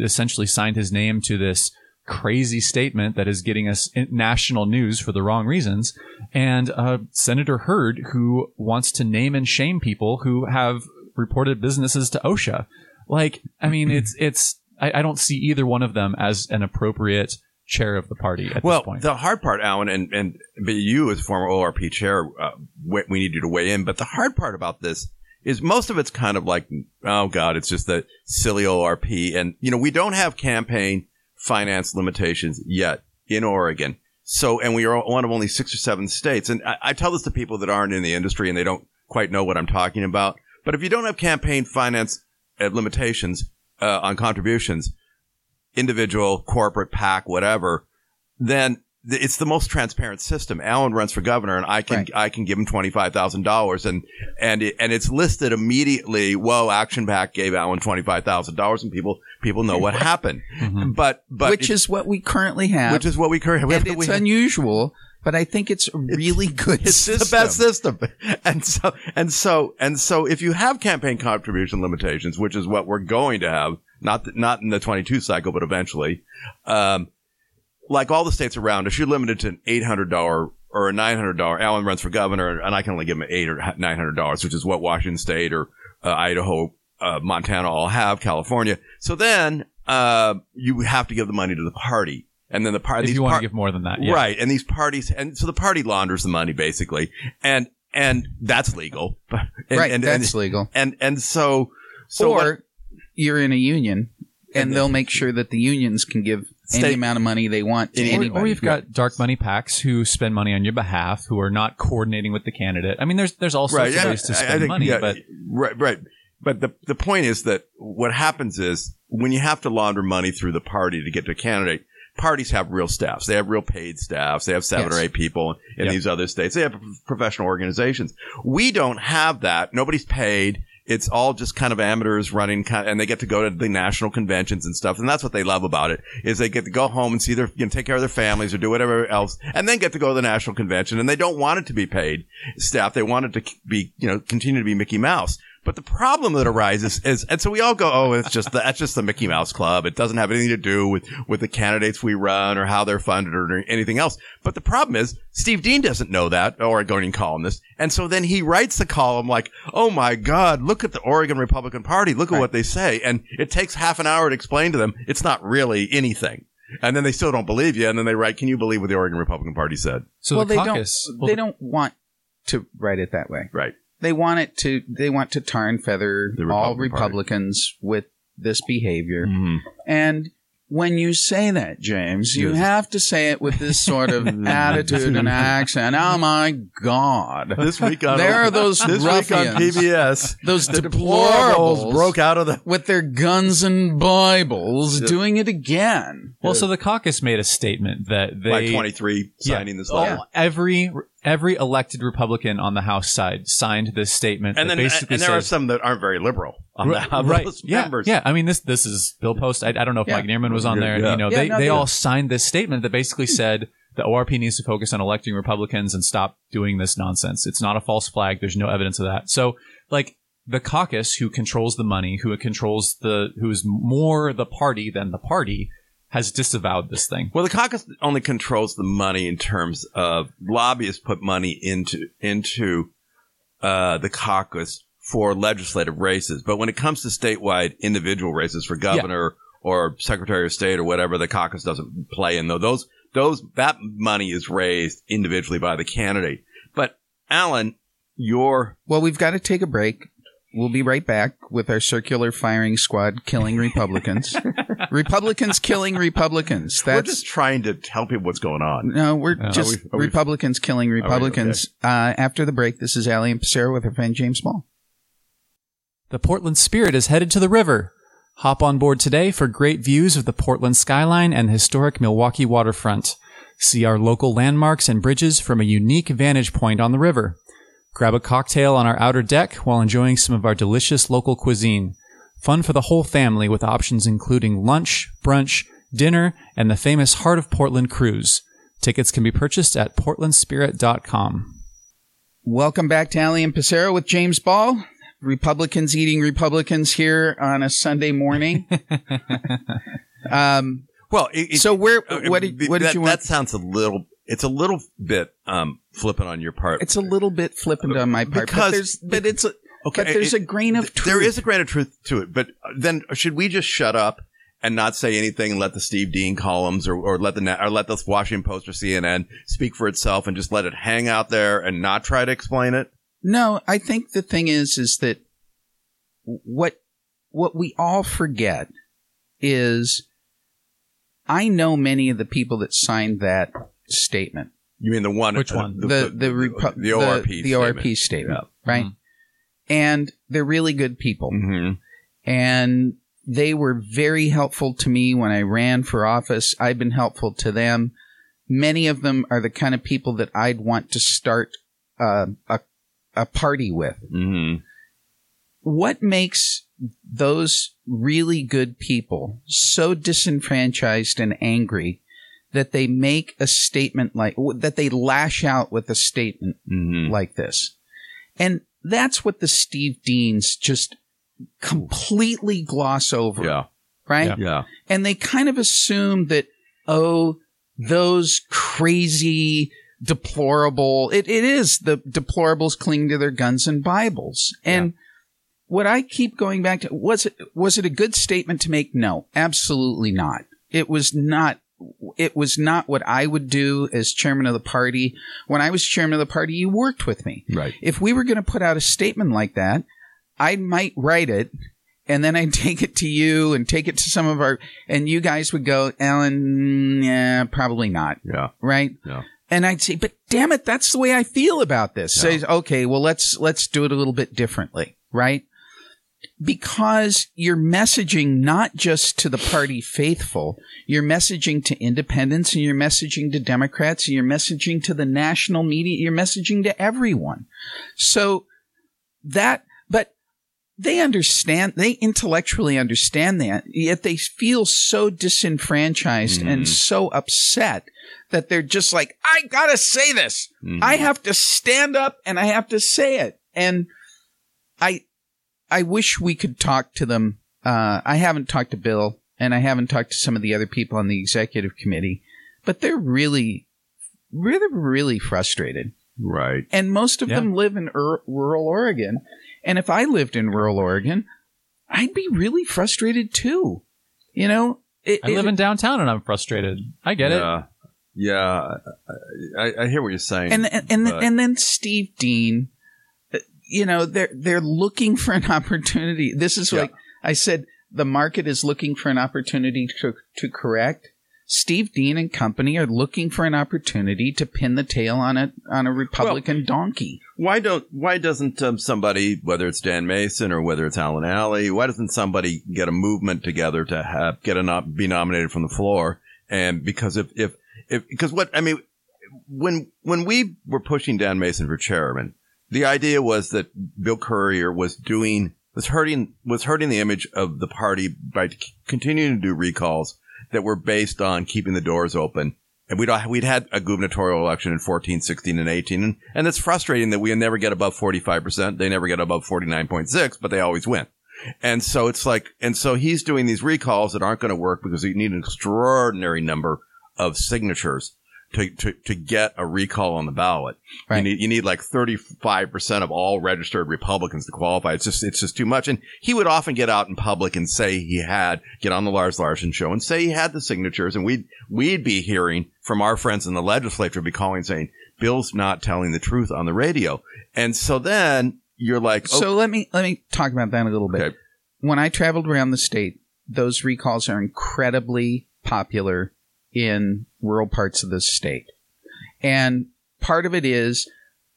essentially signed his name to this crazy statement that is getting us in- national news for the wrong reasons, and uh, Senator Heard, who wants to name and shame people who have reported businesses to OSHA. Like, I mean, it's *clears throat* it's. I, I don't see either one of them as an appropriate chair of the party at Well, this point. the hard part, Allen, and and but you as former ORP chair, uh, we we need you to weigh in. But the hard part about this is most of it's kind of like, oh god, it's just the silly ORP, and you know we don't have campaign finance limitations yet in Oregon. So, and we are one of only six or seven states. And I, I tell this to people that aren't in the industry and they don't quite know what I'm talking about. But if you don't have campaign finance uh, limitations uh, on contributions, individual, corporate, PAC, whatever, then th- it's the most transparent system. Allen runs for governor, and I can Right. I can give him twenty five thousand dollars, and and it, and it's listed immediately. Whoa, Action PAC gave Allen twenty five thousand dollars, and people people know what happened. Mhm. But but which is what we currently have. which is what we currently have. and it's have- unusual, but I think it's a really good it's system. the best system. *laughs* And so, and so, and so if you have campaign contribution limitations, which is what we're going to have, not, not in the 22 cycle, but eventually, um, like all the states around us, you're limited to an $800 or a $900. Allen runs for governor and I can only give him eight or $900, which is what Washington state or uh, Idaho, uh, Montana all have, California. So then, uh, you have to give the money to the party. And then the party, if you want to give more than that, yeah. Right. And these parties, and so the party launders the money basically. And, and that's legal. *laughs* And, right, And, that's and, legal. and, and so, so or what- you're in a union, and, And they'll make sure that the unions can give any State- amount of money they want to Or- or Or, anybody. or you've got dark money packs who spend money on your behalf, who are not coordinating with the candidate. I mean, there's there's all sorts right. of yeah, ways to I- I spend think- money, yeah, but right, right. But the, the point is that what happens is when you have to launder money through the party to get to a candidate, parties have real staffs. They have real paid staffs. They have seven Yes. or eight people in Yep. these other states. They have professional organizations. We don't have that. Nobody's paid. It's all just kind of amateurs running, kind and they get to go to the national conventions and stuff. And that's what they love about it is they get to go home and see their, you know, take care of their families or do whatever else, and then get to go to the national convention. And they don't want it to be paid staff. They want it to be, you know, continue to be Mickey Mouse. But the problem that arises is, and so we all go, oh, it's just the, that's just the Mickey Mouse Club. It doesn't have anything to do with with the candidates we run or how they're funded or anything else. But the problem is, Steve Duin doesn't know that, or a Oregonian columnist, and so then he writes the column like, oh my God, look at the Oregon Republican Party, look at Right. what they say, and it takes half an hour to explain to them it's not really anything. And then they still don't believe you, and then they write, "Can you believe what the Oregon Republican Party said?" so well, the they don't. well, they don't want to write it that way. Right. They want it to. They want to tar and feather The all Republican Party. Republicans with this behavior. Mm-hmm. And when you say that, James, you Yes. have to say it with this sort of *laughs* attitude and accent. Oh my God! This week on There are those this week on. PBS, Those deplorables deplorables broke out of the with their guns and Bibles, Yeah. doing it again. well, so the caucus made a statement that they like 23 Yeah. signing this all- letter. every every elected Republican on the House side signed this statement And that then, basically and there are some that aren't very liberal on the, House right. those *laughs* yeah, members. yeah. I mean, this this is Bill Post. I, I don't know if Yeah. Mike Nearman was on there. Yeah. You know, Yeah, they no, they they- all signed this statement that basically said the ORP needs to focus on electing Republicans and stop doing this nonsense. It's not a false flag. There's no evidence of that. So, like the caucus, who controls the money, who controls the, who is more the party than the party, has disavowed this thing. Well, the caucus only controls the money in terms of lobbyists put money into into uh, the caucus for legislative races, but when it comes to statewide individual races for governor or secretary of state or whatever, the caucus doesn't play in. Though those those that money is raised individually by the candidate. But Allen, your Well, we've got to take a break. We'll be right back with our circular firing squad killing Republicans. *laughs* Republicans killing Republicans. we're That's just trying to tell people what's going on. no, we're Oh. just Are we- are we- Republicans killing we? Republicans. Uh, after the break, this is Alley and Pasero with her friend James Ball. The Portland Spirit is headed to the river. Hop on board today for great views of the Portland skyline and historic Milwaukie waterfront. See our local landmarks and bridges from a unique vantage point on the river. Grab a cocktail on our outer deck while enjoying some of our delicious local cuisine. Fun for the whole family with options including lunch, brunch, dinner, and the famous Heart of Portland cruise. Tickets can be purchased at portlandspirit.com. Welcome back to Alley and Pasero with James Ball. Republicans eating Republicans here on a Sunday morning. *laughs* um, Well, it, it- so where? uh, What did, what did that, you want? That sounds a little. It's a little bit um, flippant on your part. It's a little bit flippant on my part, Because- but but it's, a, Okay, but there's it- a grain of truth. There is a grain of truth to it, but uh, then should we just shut up and not say anything and let the Steve Duin columns or, or let the or let the Washington Post or CNN speak for itself and just let it hang out there and not try to explain it? No, I think the thing is, is that what what we all forget is, I know many of the people that signed that statement, You mean the one? Which uh, one? the the Repu- the ORP the, the ORP statement, right? Mm-hmm. And they're really good people, hmm and they were very helpful to me when I ran for office. I've been helpful to them. Many of them are the kind of people that I'd want to start uh, a a party with. hmm what makes those really good people so disenfranchised and angry that they make a statement like that they lash out with a statement hmm like this and that's what the steve duins just completely gloss over Yeah. right? Yeah. and they kind of assume that oh those crazy deplorable it, it is the deplorables cling to their guns and bibles. And what i keep going back to was it was it a good statement to make? No absolutely not. It was not it was not what i would do as chairman of the party when i was chairman of the party you worked with me Right. if we were going to put out a statement like that, I might write it and then I'd *laughs* take it to you and take it to some of our, and you guys would go, Allen, yeah, probably not. Yeah. Right. Yeah. And I'd say, but damn it, that's the way I feel about this. Yeah. Say, okay, well, let's, let's do it a little bit differently. Right. Because you're messaging not just to the party faithful, you're messaging to independents and you're messaging to Democrats and you're messaging to the national media, you're messaging to everyone. So that, but they understand, they intellectually understand that, yet they feel so disenfranchised and Mhm. so upset that they're just like, I gotta say this. Mhm. I have to stand up and I have to say it. And I, I wish we could talk to them. Uh, I haven't talked to Bill and I haven't talked to some of the other people on the executive committee, but they're really, really, really frustrated. Right. And most of Yeah. them live in ur- rural Oregon. And if I lived in rural Oregon, I'd be really frustrated too. You know, it, I live it- in downtown and I'm frustrated. I get it. yeah. Yeah. I, I, I hear what you're saying. and and and, and then Steve Duin, you know, they're they're looking for an opportunity. This is Yeah. like I said, the market is looking for an opportunity to to correct. Steve Duin and company are looking for an opportunity to pin the tail on a on a Republican donkey. Why don't why doesn't um, somebody, whether it's Dan Mason or whether it's Allen Alley, why doesn't somebody get a movement together to have get a nom- be nominated from the floor? And because if if if because what I mean when when we were pushing Dan Mason for chairman, the idea was that Bill Currier was doing was hurting was hurting the image of the party by c- continuing to do recalls that were based on keeping the doors open. And we'd, we'd had a gubernatorial election in 14, 16, and 18. And, and it's frustrating that we never get above 45%. They never get above 49.6, but they always win. And so it's like, and so he's doing these recalls that aren't going to work because you need an extraordinary number of signatures to, to, to get a recall on the ballot. Right. You need, you need like 35% of all registered Republicans to qualify. It's just, it's just too much. And he would often get out in public and say he had, get on the Lars Larson show and say he had the signatures and we'd, we'd be hearing from our friends in the legislature be calling saying, Bill's not telling the truth on the radio. And so then you're like, oh, So let me let me talk about that a little bit. Okay. When I traveled around the state, those recalls are incredibly popular in rural parts of the state. And part of it is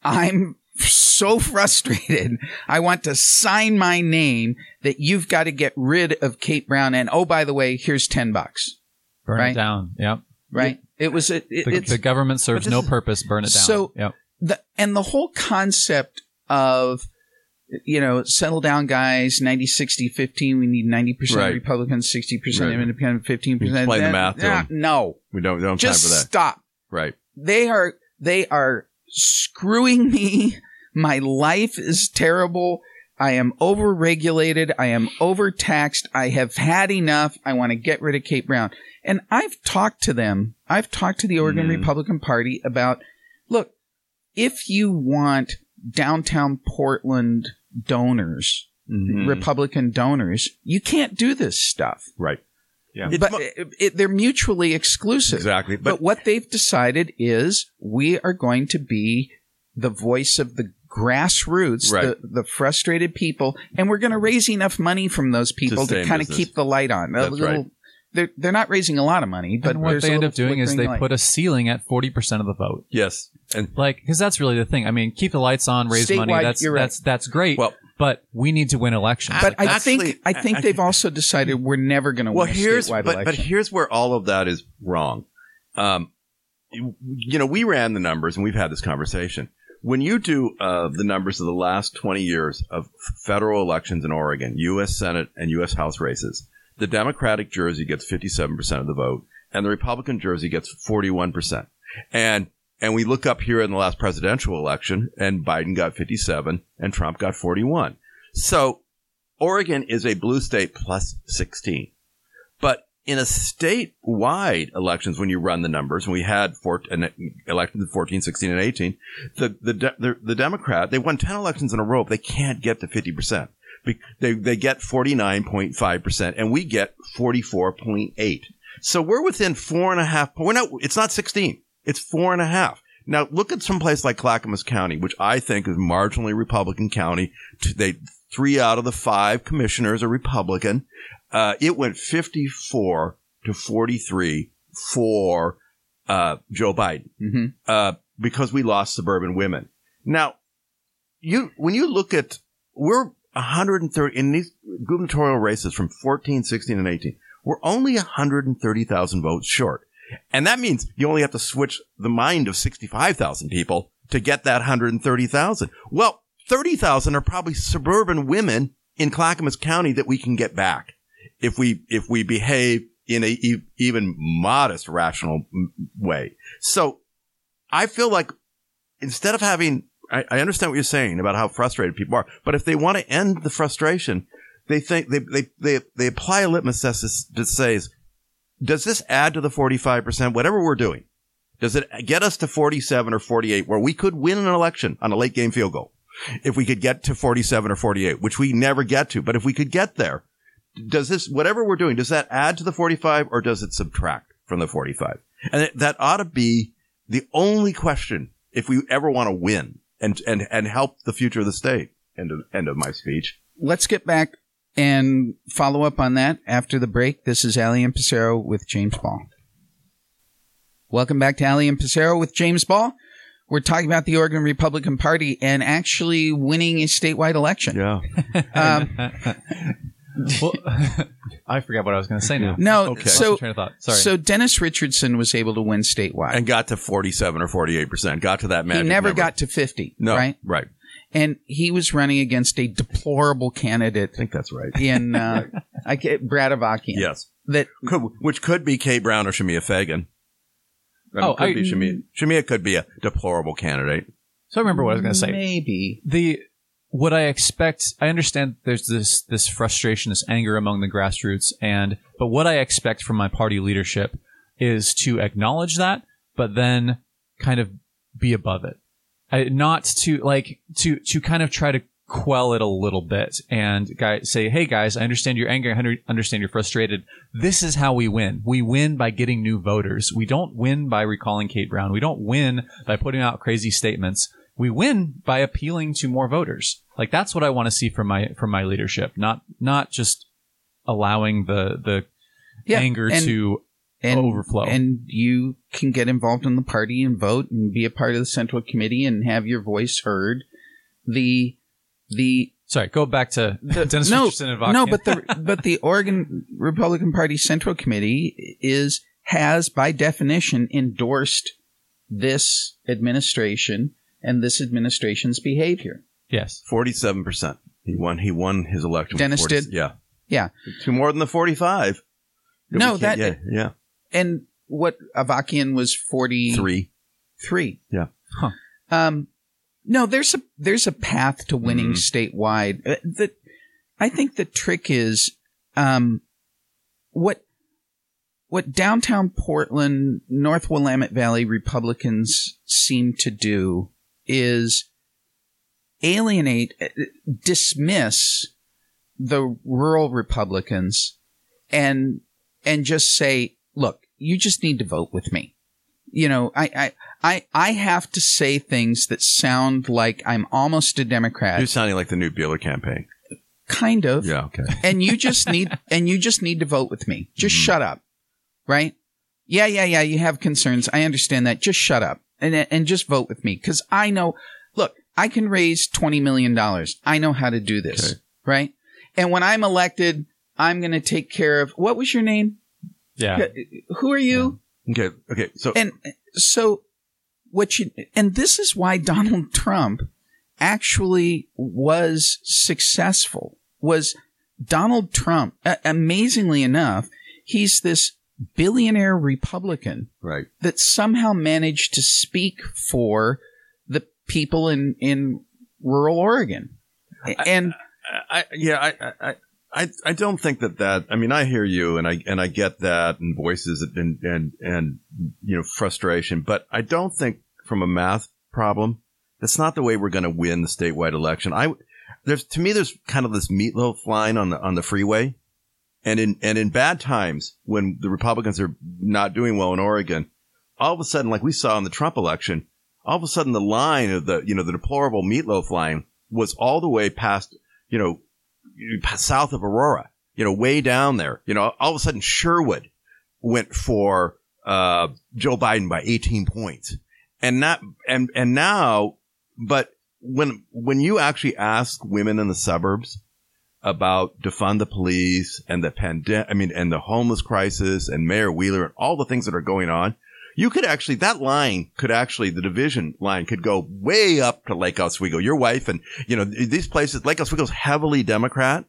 I'm so *laughs* frustrated. I want to sign my name that you've got to get rid of Kate Brown. And oh, by the way, here's 10 bucks, Burn Right. it down. Yep. right? It was, a, it, The, it's the government serves no purpose. Burn it down. So- yep. the, and the whole concept of, you know, settle down guys, 90, 60, 15. We need 90% Right. Republicans, 60% Right. independent, 15%. Explain the math to ah. No, We don't, don't just time for that. stop. Right. they are they are screwing me *laughs* my life is terrible i am overregulated i am overtaxed i have had enough i want to get rid of kate brown and i've talked to them i've talked to the oregon Mhm. republican party about look if you want downtown portland donors Mhm. republican donors you can't do this stuff Right. Yeah. But mo- it, it- they're mutually exclusive exactly. but, But, what they've decided is we are going to be the voice of the grassroots, Right. the, the frustrated people, and we're going to raise enough money from those people stay to in kind of keep the light on. A That's little- right. They're they're not raising a lot of money, but and what they end up doing is they light. put a ceiling at 40% of the vote. yes. And Like, because that's really the thing. I mean, keep the lights on, raise money. That's you're right. that's that's great. Well- but we need to win elections. But I Actually- think I think I- they've also decided we're never going to well, win here's statewide but, election. but here's where all of that is wrong. Um, you, you know, we ran the numbers and we've had this conversation. When you do uh, the numbers of the last 20 years of federal elections in Oregon, U.S. Senate and U.S. House races, the Democratic Jersey gets 57% of the vote and the Republican Jersey gets 41%. And and we look up here in the last presidential election and Biden got 57 and Trump got 41. So Oregon is a blue state plus 16. But in a statewide elections, when you run the numbers, and we had four, an elections in 14, 16, and 18, the, the, the, the Democrat, they won 10 elections in a row, but they can't get to 50%. They, they get 49.5%, and we get 44.8. So we're within four and a half. We're not, it's not 16. It's four and a half. Now look at some place like Clackamas County, which I think is marginally Republican county. They, three out of the five commissioners are Republican. Uh, it went 54 to 43 for, uh, Joe Biden, hmm uh, because we lost suburban women. Now, you, when you look at, we're 130 in these gubernatorial races from 14, 16, and 18, we're only 130,000 votes short. And that means you only have to switch the mind of 65,000 people to get that 130,000. Well, 30,000 are probably suburban women in Clackamas County that we can get back if we, if we behave in a e- even modest rational way. So I feel like instead of having, I, I understand what you're saying about how frustrated people are, but if they want to end the frustration, they think they, they, they, they apply a litmus test that says, does this add to the 45%? Whatever we're doing, does it get us to 47 or 48 where we could win an election on a late game field goal? If we could get to 47 or 48, which we never get to, but if we could get there, does this, whatever we're doing, does that add to the 45 or does it subtract from the 45? And that ought to be the only question if we ever want to win and, and, and help the future of the state. End of, end of my speech. Let's get back and follow up on that after the break. This is Alley and Pasero with James Ball. Welcome back to Alley and Pasero with James Ball. We're talking about the Oregon Republican Party and actually winning a statewide election. Yeah. Um, *laughs* well, *laughs* I forgot what I was going to say now. no, Okay. So train of thought. Sorry. so Dennis Richardson was able to win statewide. And got to 47 or 48%. Got to that he never number. got to 50, no, right? Right. And he was running against a deplorable candidate I think that's right. in uh, *laughs* I get Brad Avakian. Yes. That Could, which could be Kate Brown or Shemia Fagan. I mean, Oh, could I- be Shemia. Shemia could be a deplorable candidate. so I remember what I was going to say. maybe the what I expect, I understand there's this this frustration, this anger among the grassroots, and but what I expect from my party leadership is to acknowledge that, but then kind of be above it, I, not to like to to kind of try to quell it a little bit and guys say, hey guys, I understand your anger, I understand you're frustrated. This is how we win. We win by getting new voters. We don't win by recalling Kate Brown. We don't win by putting out crazy statements we win by appealing to more voters. Like that's what I want to see from my from my leadership, not not just allowing the the yeah, anger and- to and, overflow. And you can get involved in the party and vote and be a part of the central committee and have your voice heard. the the Sorry, go back to the, Dennis no, Richardson and no, but the but the Oregon Republican Party Central Committee is has by definition endorsed this administration and this administration's behavior. yes, Forty-seven percent. He won. He won his election. Dennis 40 did? Yeah. Yeah. Two more than the forty-five. No, that- Yeah. Yeah. And what Avakian was forty Three. three. Yeah. Huh. Um, no, there's a there's a path to winning statewide. Uh, the I think the trick is um, what what downtown Portland, North Willamette Valley Republicans seem to do is alienate, uh, dismiss the rural Republicans and and just say, look, you just need to vote with me. You know, I I I, I have to say things that sound like I'm almost a Democrat, You're sounding like the new Buehler campaign. kind of. Yeah. Okay. *laughs* And you just need and you just need to vote with me. Just Mm-hmm. shut up. Right? Yeah, yeah, yeah, you have concerns. I understand that. Just shut up. And and just vote with me cuz I know look, I can raise 20 million dollars. I know how to do this, Okay. right? And when I'm elected, I'm going to take care of What was your name? yeah. Uh, who are you? Okay. Okay. So And so what you and this is why Donald Trump actually was successful was Donald Trump a- amazingly enough he's this billionaire republican right. that somehow managed to speak for the people in in rural Oregon and I, yeah, I, I, I, I don't think that that. I mean, I hear you, and I and I get that, and voices and and and you know frustration, but I don't think from a math problem, that's not the way we're going to win the statewide election. I there's to me, there's kind of this meatloaf line on the on the freeway, and in and in bad times when the Republicans are not doing well in Oregon, all of a sudden, like we saw in the Trump election, all of a sudden the line of the you know the deplorable meatloaf line was all the way past you know, south of Aurora, you know, way down there, you know, all of a sudden Sherwood went for, uh, Joe Biden by 18 points. And not, and, and now, but when, when you actually ask women in the suburbs about defund the police and the pandemic, I mean, and the homeless crisis and Mayor Wheeler and all the things that are going on, you could actually, that line could actually, the division line could go way up to Lake Oswego. Your wife and, you know, these places, Lake Oswego's heavily Democrat,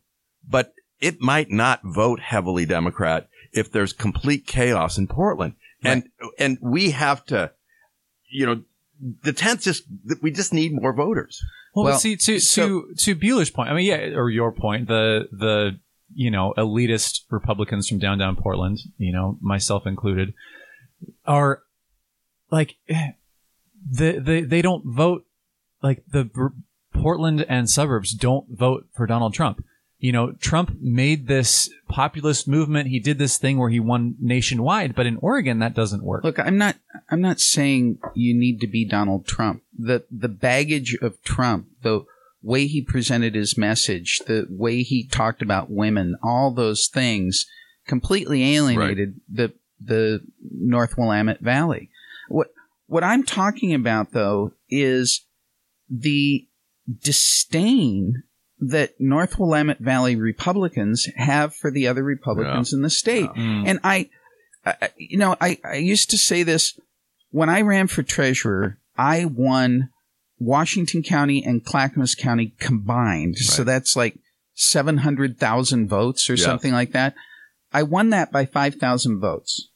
but it might not vote heavily Democrat if there's complete chaos in Portland. And, and we have to, you know, the tenth just, we just need more voters. Well, Well, see to so- to to Buehler's point. I mean, yeah, or your point. The the you know elitist Republicans from downtown Portland, you know, myself included, are like *sighs* the, they they don't vote like the Portland and suburbs don't vote for Donald Trump. You know, Trump made this populist movement. He did this thing where he won nationwide, but in Oregon that doesn't work. Look, I'm not. I'm not saying you need to be Donald Trump. the The baggage of Trump, the way he presented his message, the way he talked about women, all those things, completely alienated the the North Willamette Valley. What what I'm talking about though is the disdain that North Willamette Valley Republicans have for the other Republicans in the state. Mm. And I, I, you know, I, I used to say this when I ran for treasurer, I won Washington County and Clackamas County combined. So that's like 700,000 votes or Yeah. something like that. I won that by 5,000 votes.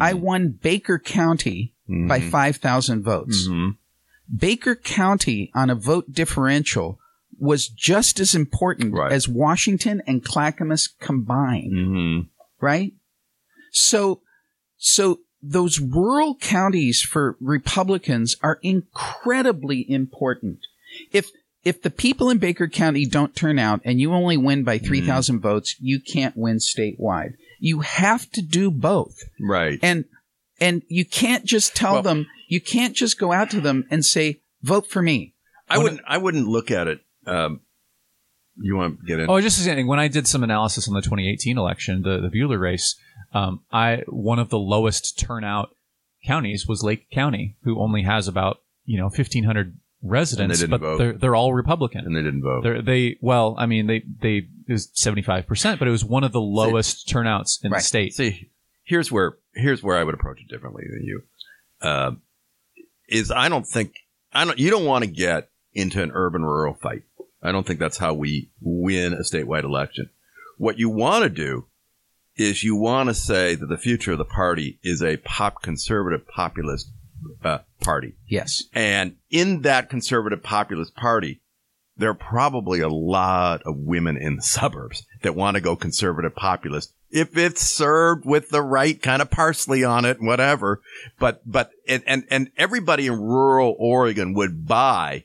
I won Baker County by 5,000 votes. Mhm. Baker County on a vote differential was just as important Right. as Washington and Clackamas combined Mhm. right? So, so those rural counties for Republicans are incredibly important. If if the people in Baker County don't turn out and you only win by 3,000 votes, you can't win statewide. You have to do both. Right. And and you can't just tell Well- them, you can't just go out to them and say, "Vote for me." I wouldn't. I wouldn't look at it. Um, you want to get in? Oh, just saying, when I did some analysis on the 2018 election, the, the Buehler race, um, I one of the lowest turnout counties was Lake County, who only has about you know 1,500 residents, didn't but vote. they're they're all Republican. and they didn't vote. They're, they well, I mean, they they it was seventy five percent, but it was one of the lowest turnouts in Right. the state. See, here's where here's where I would approach it differently than you. Uh, is I don't think I don't you don't want to get into an urban rural fight. I don't think that's how we win a statewide election. What you want to do is you want to say that the future of the party is a pop conservative populist uh, party. Yes. And in that conservative populist party, there are probably a lot of women in the suburbs that want to go conservative populist if it's served with the right kind of parsley on it, whatever. But, but, and, and, and everybody in rural Oregon would buy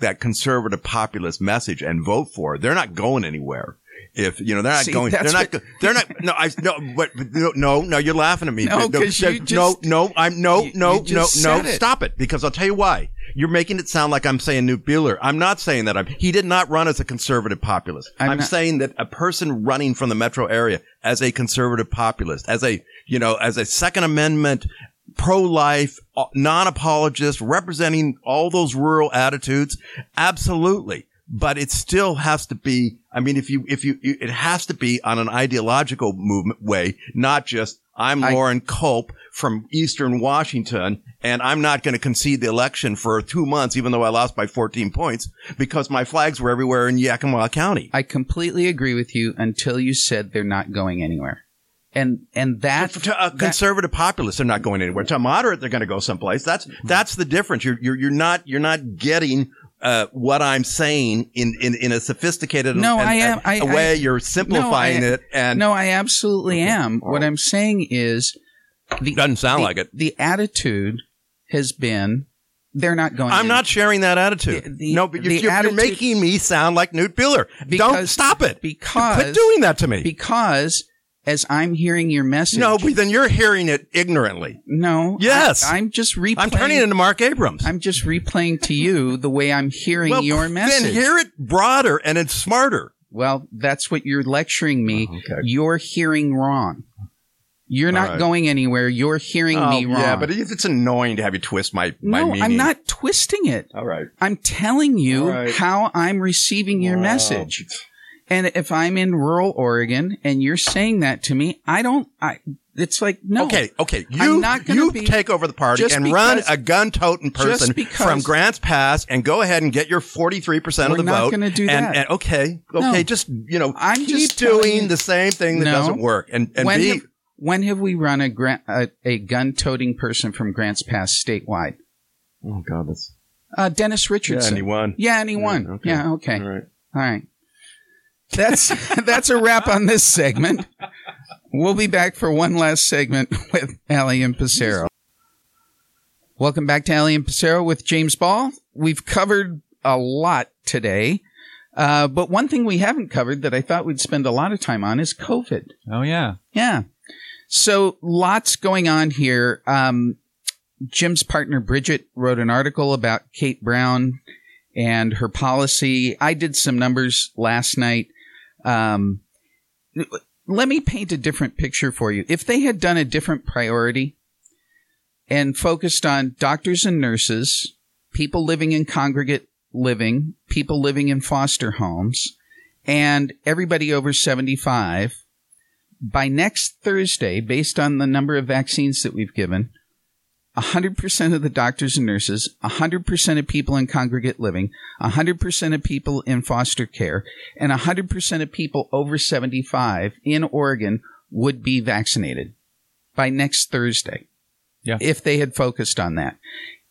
that conservative populist message and vote for it. They're not going anywhere. If you know they're not See, going, they're not. what- They're not. No, I no, but no, no, no. You're laughing at me. No, no, just- no. I'm no, you- no, you no, no. it. Stop it, because I'll tell you why. You're making it sound like I'm saying Knute Buehler. I'm not saying that. I'm, he did not run as a conservative populist. I'm I'm, not- saying that a person running from the metro area as a conservative populist, as a you know, as a Second Amendment pro-life, uh, non-apologist, representing all those rural attitudes, absolutely. But it still has to be. I mean, if you if you, you it has to be on an ideological movement way, not just I'm I- Loren Culp from Eastern Washington, and I'm not going to concede the election for two months, even though I lost by 14 points, because my flags were everywhere in Yakima County. I completely agree with you until you said they're not going anywhere. And and that, to a that- conservative populist, they're not going anywhere. To a moderate, they're going to go someplace. That's that's the difference. You're you're, you're not you're not getting. Uh, what I'm saying in, in, in a sophisticated No, and- I am- and I- a way, I- you're simplifying No, I- it, and no, I absolutely am. What. I'm saying is the doesn't sound the, like it. The attitude has been they're not going. I'm in. not sharing that attitude. The- no, but you're, you're attitude- making me sound like Knute Buehler. Don't stop it. because Quit doing that to me. because as I'm hearing your message. no, but then you're hearing it ignorantly. no. Yes. I, am just replaying. I'm turning into Mark Abrams. I'm just replaying to you the way I'm hearing well, your message. Then hear it broader and it's smarter. Well, that's what you're lecturing me. Oh, okay. You're hearing wrong. You're not right. going anywhere. You're hearing me wrong. Oh, yeah, but it's annoying to have you twist my my no, meaning. I'm not twisting it. All right. I'm telling you right. how I'm receiving your Wow. message. And if I'm in rural Oregon and you're saying that to me, I don't. I. It's like no. Okay, okay. I'm You not gonna you be- take over the party just and run a gun-toting person from Grants Pass and go ahead and get your 43% We're of the not vote. gonna do and, that. And, okay, okay, No. just, you know, I'm keep just doing you- the same thing that No. doesn't work. And, and when be, have when have we run a gra- a, a gun-toting person from Grants Pass statewide? oh God, that's, Uh, Dennis yeah, Richardson. and he won. Yeah, and he won. okay. Yeah, okay. All right. All right. That's *laughs* that's a wrap on this segment. We'll be back for one last segment with Alley and Pasero. Welcome back to Alley and Pasero with James Ball. We've covered a lot today, uh, but one thing we haven't covered that I thought we'd spend a lot of time on is COVID. Oh yeah. Yeah. So lots going on here. Um, Jim's partner Bridget wrote an article about Kate Brown and her policy. I did some numbers last night. Um, let me paint a different picture for you. If they had done a different priority and focused on doctors and nurses, people living in congregate living, people living in foster homes, and everybody over 75, by next Thursday, based on the number of vaccines that we've given, 100% of the doctors and nurses, 100% of people in congregate living, 100% of people in foster care, and 100% of people over 75 in Oregon would be vaccinated by next Thursday. Yeah. If they had focused on that.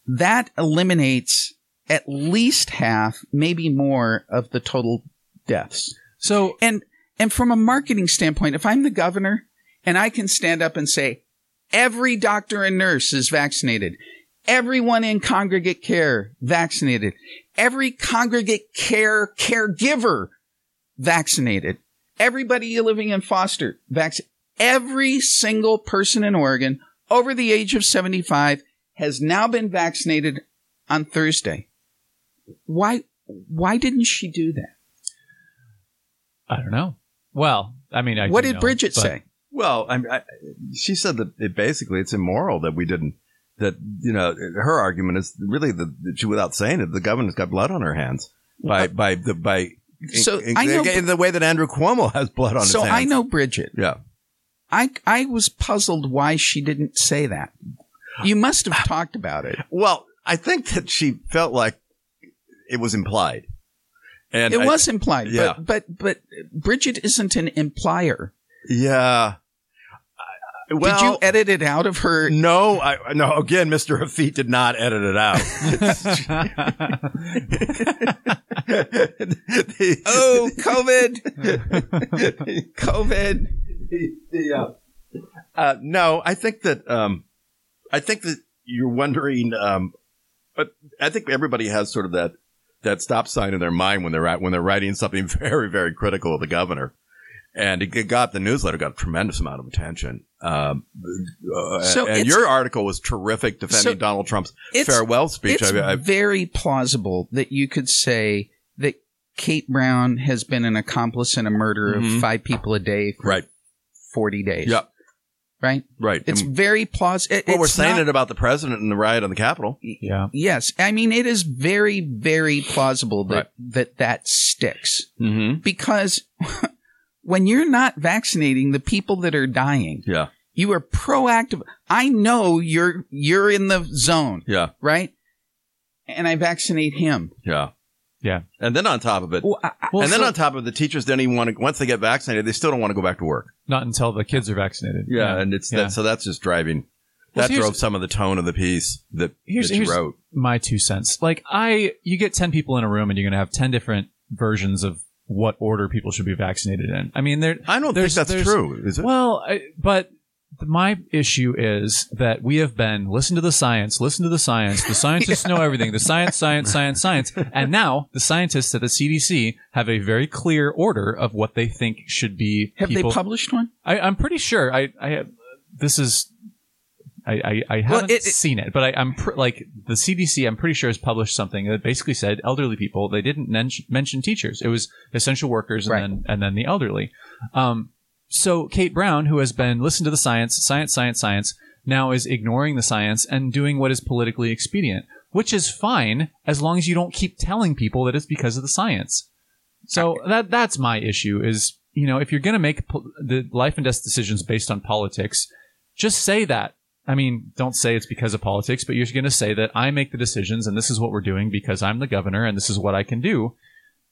That eliminates at least half, maybe more of the total deaths. So And and from a marketing standpoint, if I'm the governor and I can stand up and say every doctor and nurse is vaccinated, everyone in congregate care vaccinated, every congregate care caregiver vaccinated, everybody living in foster vaccinated, every single person in Oregon over the age of 75 has now been vaccinated on Thursday. Why why didn't she do that? I don't know. Well, I mean, I what did know, Bridget say? Well, I, I, she said that it basically it's immoral that we didn't that you know her argument is really the, that she, without saying it, the governor's got blood on her hands by by the by. So in, I know- in the way that Andrew Cuomo has blood on so his hands. So I know Bridget. Yeah. I I was puzzled why she didn't say that. You must have talked about it. Well, I think that she felt like it was implied, and It I- was implied, yeah. but but but Bridget isn't an implier. Yeah. Well, Did you edit it out of her? No, I no. Again, Mister Hafit did not edit it out. *laughs* Oh, COVID, *laughs* COVID. uh, uh, no, I think that um, I think that you're wondering. Um, but I think everybody has sort of that that stop sign in their mind when they're at, when they're writing something *laughs* very very critical of the governor. And it got the newsletter got a tremendous amount of attention. Um, uh, So and your article was terrific defending So Donald Trump's farewell speech. It's I, I, very plausible that you could say that Kate Brown has been an accomplice in a murder Mhm. of five people a day for right, 40 days. Yep. Right? right. It's And- very plausible. well, we're saying it about the president and the riot on the Capitol. yeah. Yes. I mean, it is very, very plausible that, Right. that that sticks Mm-hmm. because *laughs* when you're not vaccinating the people that are dying, Yeah, you are proactive. I know you're, you're in the zone, yeah, right? And I vaccinate him. yeah, Yeah. And then on top of it, Well, I, I- Well, and then so- on top of it, the teachers don't even want to. Once they get vaccinated, they still don't want to go back to work. Not until the kids are vaccinated. Yeah. And it's Yeah. that. So that's just driving. Well, That so drove some of the tone of the piece that, Here's- that you here's- wrote. my two cents. Like I, you get 10 people in a room and you're going to have 10 different versions of what order people should be vaccinated in. I mean, there, I don't think that's true. Is it? well, I, but my issue is that we have been listen to the science, listen to the science. The scientists *laughs* know everything. The science, science, science, science. And now the scientists at the CDC have a very clear order of what they think should be. have people. they published one? I, I'm pretty sure. I, I have, this is. I, I, I haven't it- it- seen it, but I, I'm pr- like the CDC. I'm pretty sure has published something that basically said elderly people. They didn't men- mention teachers. It was essential workers and Right. then and then the elderly. Um, so Kate Brown, who has been listened to the science, science, science, science, now is ignoring the science and doing what is politically expedient, which is fine as long as you don't keep telling people that it's because of the science. So that that's my issue is you know if you're going to make po- the life and death decisions based on politics, just say that. I mean, don't say it's because of politics, but you're going to say that I make the decisions and this is what we're doing because I'm the governor and this is what I can do.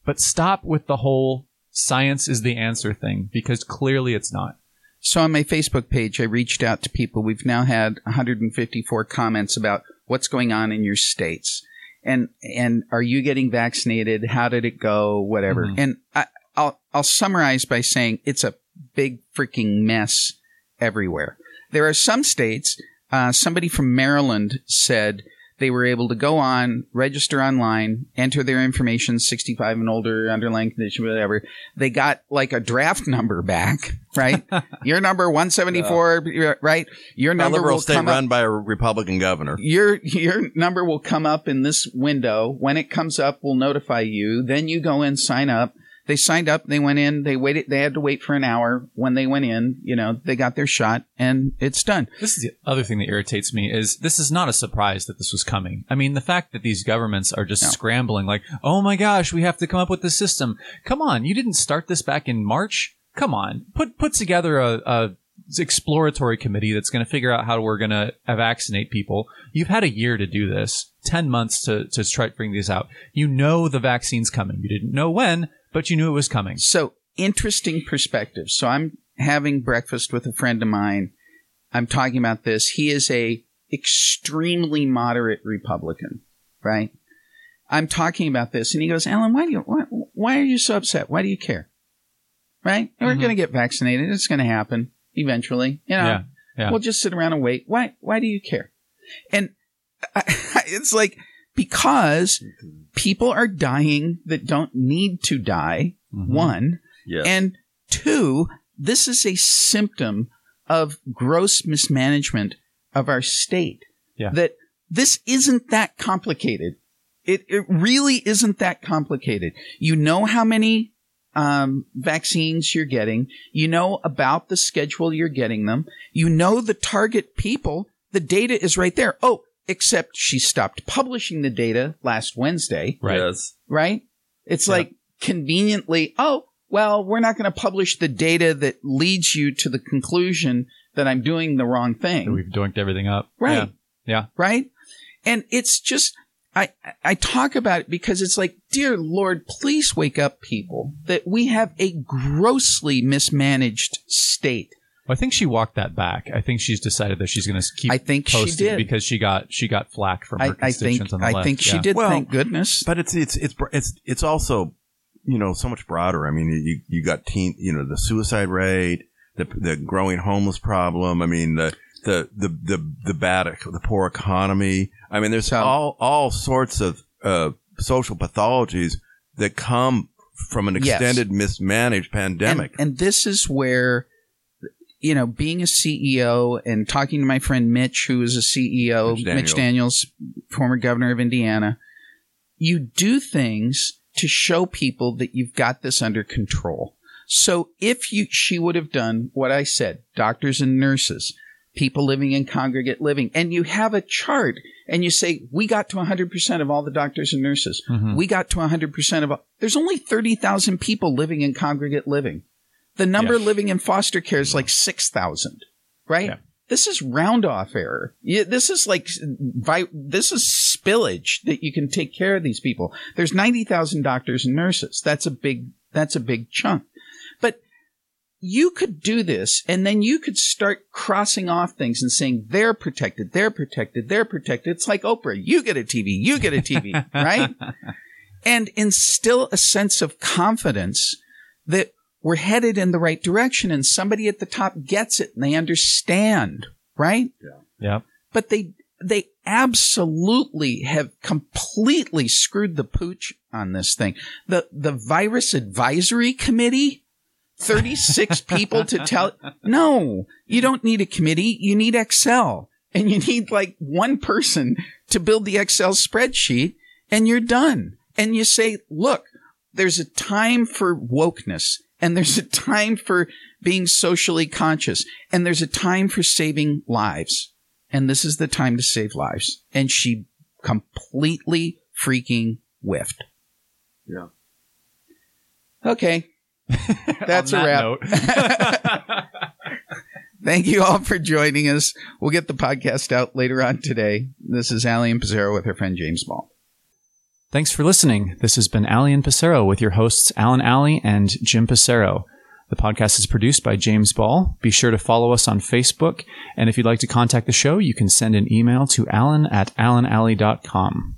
But stop with the whole science is the answer thing because clearly it's not. So on my Facebook page, I reached out to people. We've now had 154 comments about what's going on in your states, and and are you getting vaccinated? How did it go? Whatever. Mhm. And I, I'll I'll summarize by saying it's a big freaking mess everywhere. There are some states. Uh, somebody from Maryland said they were able to go on, register online, enter their information, 65 and older, underlying condition, whatever. They got like a draft number back, right? *laughs* Your number 174, right? Your a number liberal will state come up. run by a Republican governor. Your your number will come up in this window. When it comes up, we'll notify you. Then you go in, sign up. They signed up. They went in. They waited. They had to wait for an hour. When they went in, you know, they got their shot, and it's done. This is the other thing that irritates me is this is not a surprise that this was coming. I mean, the fact that these governments are just No. scrambling like, "Oh my gosh, we have to come up with this system." Come on, you didn't start this back in March. Come on. Put put together a, a exploratory committee that's going to figure out how we're going to vaccinate people. You've had a year to do this. 10 months to to try to bring these out. You know the vaccine's coming. You didn't know when, but you knew it was coming. So interesting perspective. So I'm having breakfast with a friend of mine. I'm talking about this. He is a extremely moderate Republican, right? I'm talking about this, and he goes, "Allen, why do you why, why are you so upset? Why do you care? Right? We're Mhm. going to get vaccinated. It's going to happen eventually. You know, Yeah. Yeah. we'll just sit around and wait. Why? Why do you care? And *laughs* it's like because people are dying that don't need to die. Mhm. One Yes. and two, this is a symptom of gross mismanagement of our state. Yeah. That this isn't that complicated. It, it really isn't that complicated. You know how many um, vaccines you're getting. You know about the schedule you're getting them. You know the target people the data is right there. Oh, except she stopped publishing the data last Wednesday, Right. Yes. right? It's Yeah. like conveniently, oh, well, we're not going to publish the data that leads you to the conclusion that I'm doing the wrong So thing. we've doinked everything up. Right. Yeah. right? And it's just I I talk about it because it's like, dear Lord, please wake up, people, that we have a grossly mismanaged state. Well, I think she walked that back. I think she's decided that she's going to keep I think she did. because she got she got flack from her I, I constituents think on the I left. think she Yeah. did. Well, thank goodness. But it's it's it's it's it's also you know so much broader. I mean, you you got teen, you know, the suicide rate, the the growing homeless problem. I mean, the the the the the bad the poor economy. I mean, there's So- all all sorts of uh, social pathologies that come from an Yes. extended mismanaged pandemic. And, and this is where, you know, being a CEO and talking to my friend Mitch, who is a CEO, Mitch Mitch Daniels, former governor of Indiana, you do things to show people that you've got this under control. So if you, she would have done what I said, doctors and nurses, people living in congregate living, and you have a chart and you say, we got to 100% of all the doctors and nurses. Mhm. We got to 100% of all. There's only 30,000 people living in congregate living. The number Yeah. living in foster care is like 6,000, right? Yeah. This is round off error. This is like, this is spillage that you can take care of these people. There's 90,000 doctors and nurses. That's a big, that's a big chunk. But you could do this and then you could start crossing off things and saying they're protected, they're protected, they're protected. It's like Oprah. You get a TV, you get a TV, *laughs* right? And instill a sense of confidence that we're headed in the right direction and somebody at the top gets it and they understand, right? Yeah. yeah. But they, they absolutely have completely screwed the pooch on this thing. The, the virus advisory committee, 36 *laughs* people to tell, no, you don't need a committee. You need Excel and you need like one person to build the Excel spreadsheet and you're done. And you say, look, there's a time for wokeness and there's a time for being socially conscious and there's a time for saving lives. And this is the time to save lives. And she completely freaking whiffed. Yeah. Okay. *laughs* That's On a wrap. *laughs* Thank you all for joining us. We'll get the podcast out later on today. This is Alley and Pasero with her friend James Ball. Thanks for listening. This has been Alley and Pasero with your hosts Allen Alley and Jim Pasero. The podcast is produced by James Ball. Be sure to follow us on Facebook. And if you'd like to contact the show, you can send an email to alan at alanalley.com.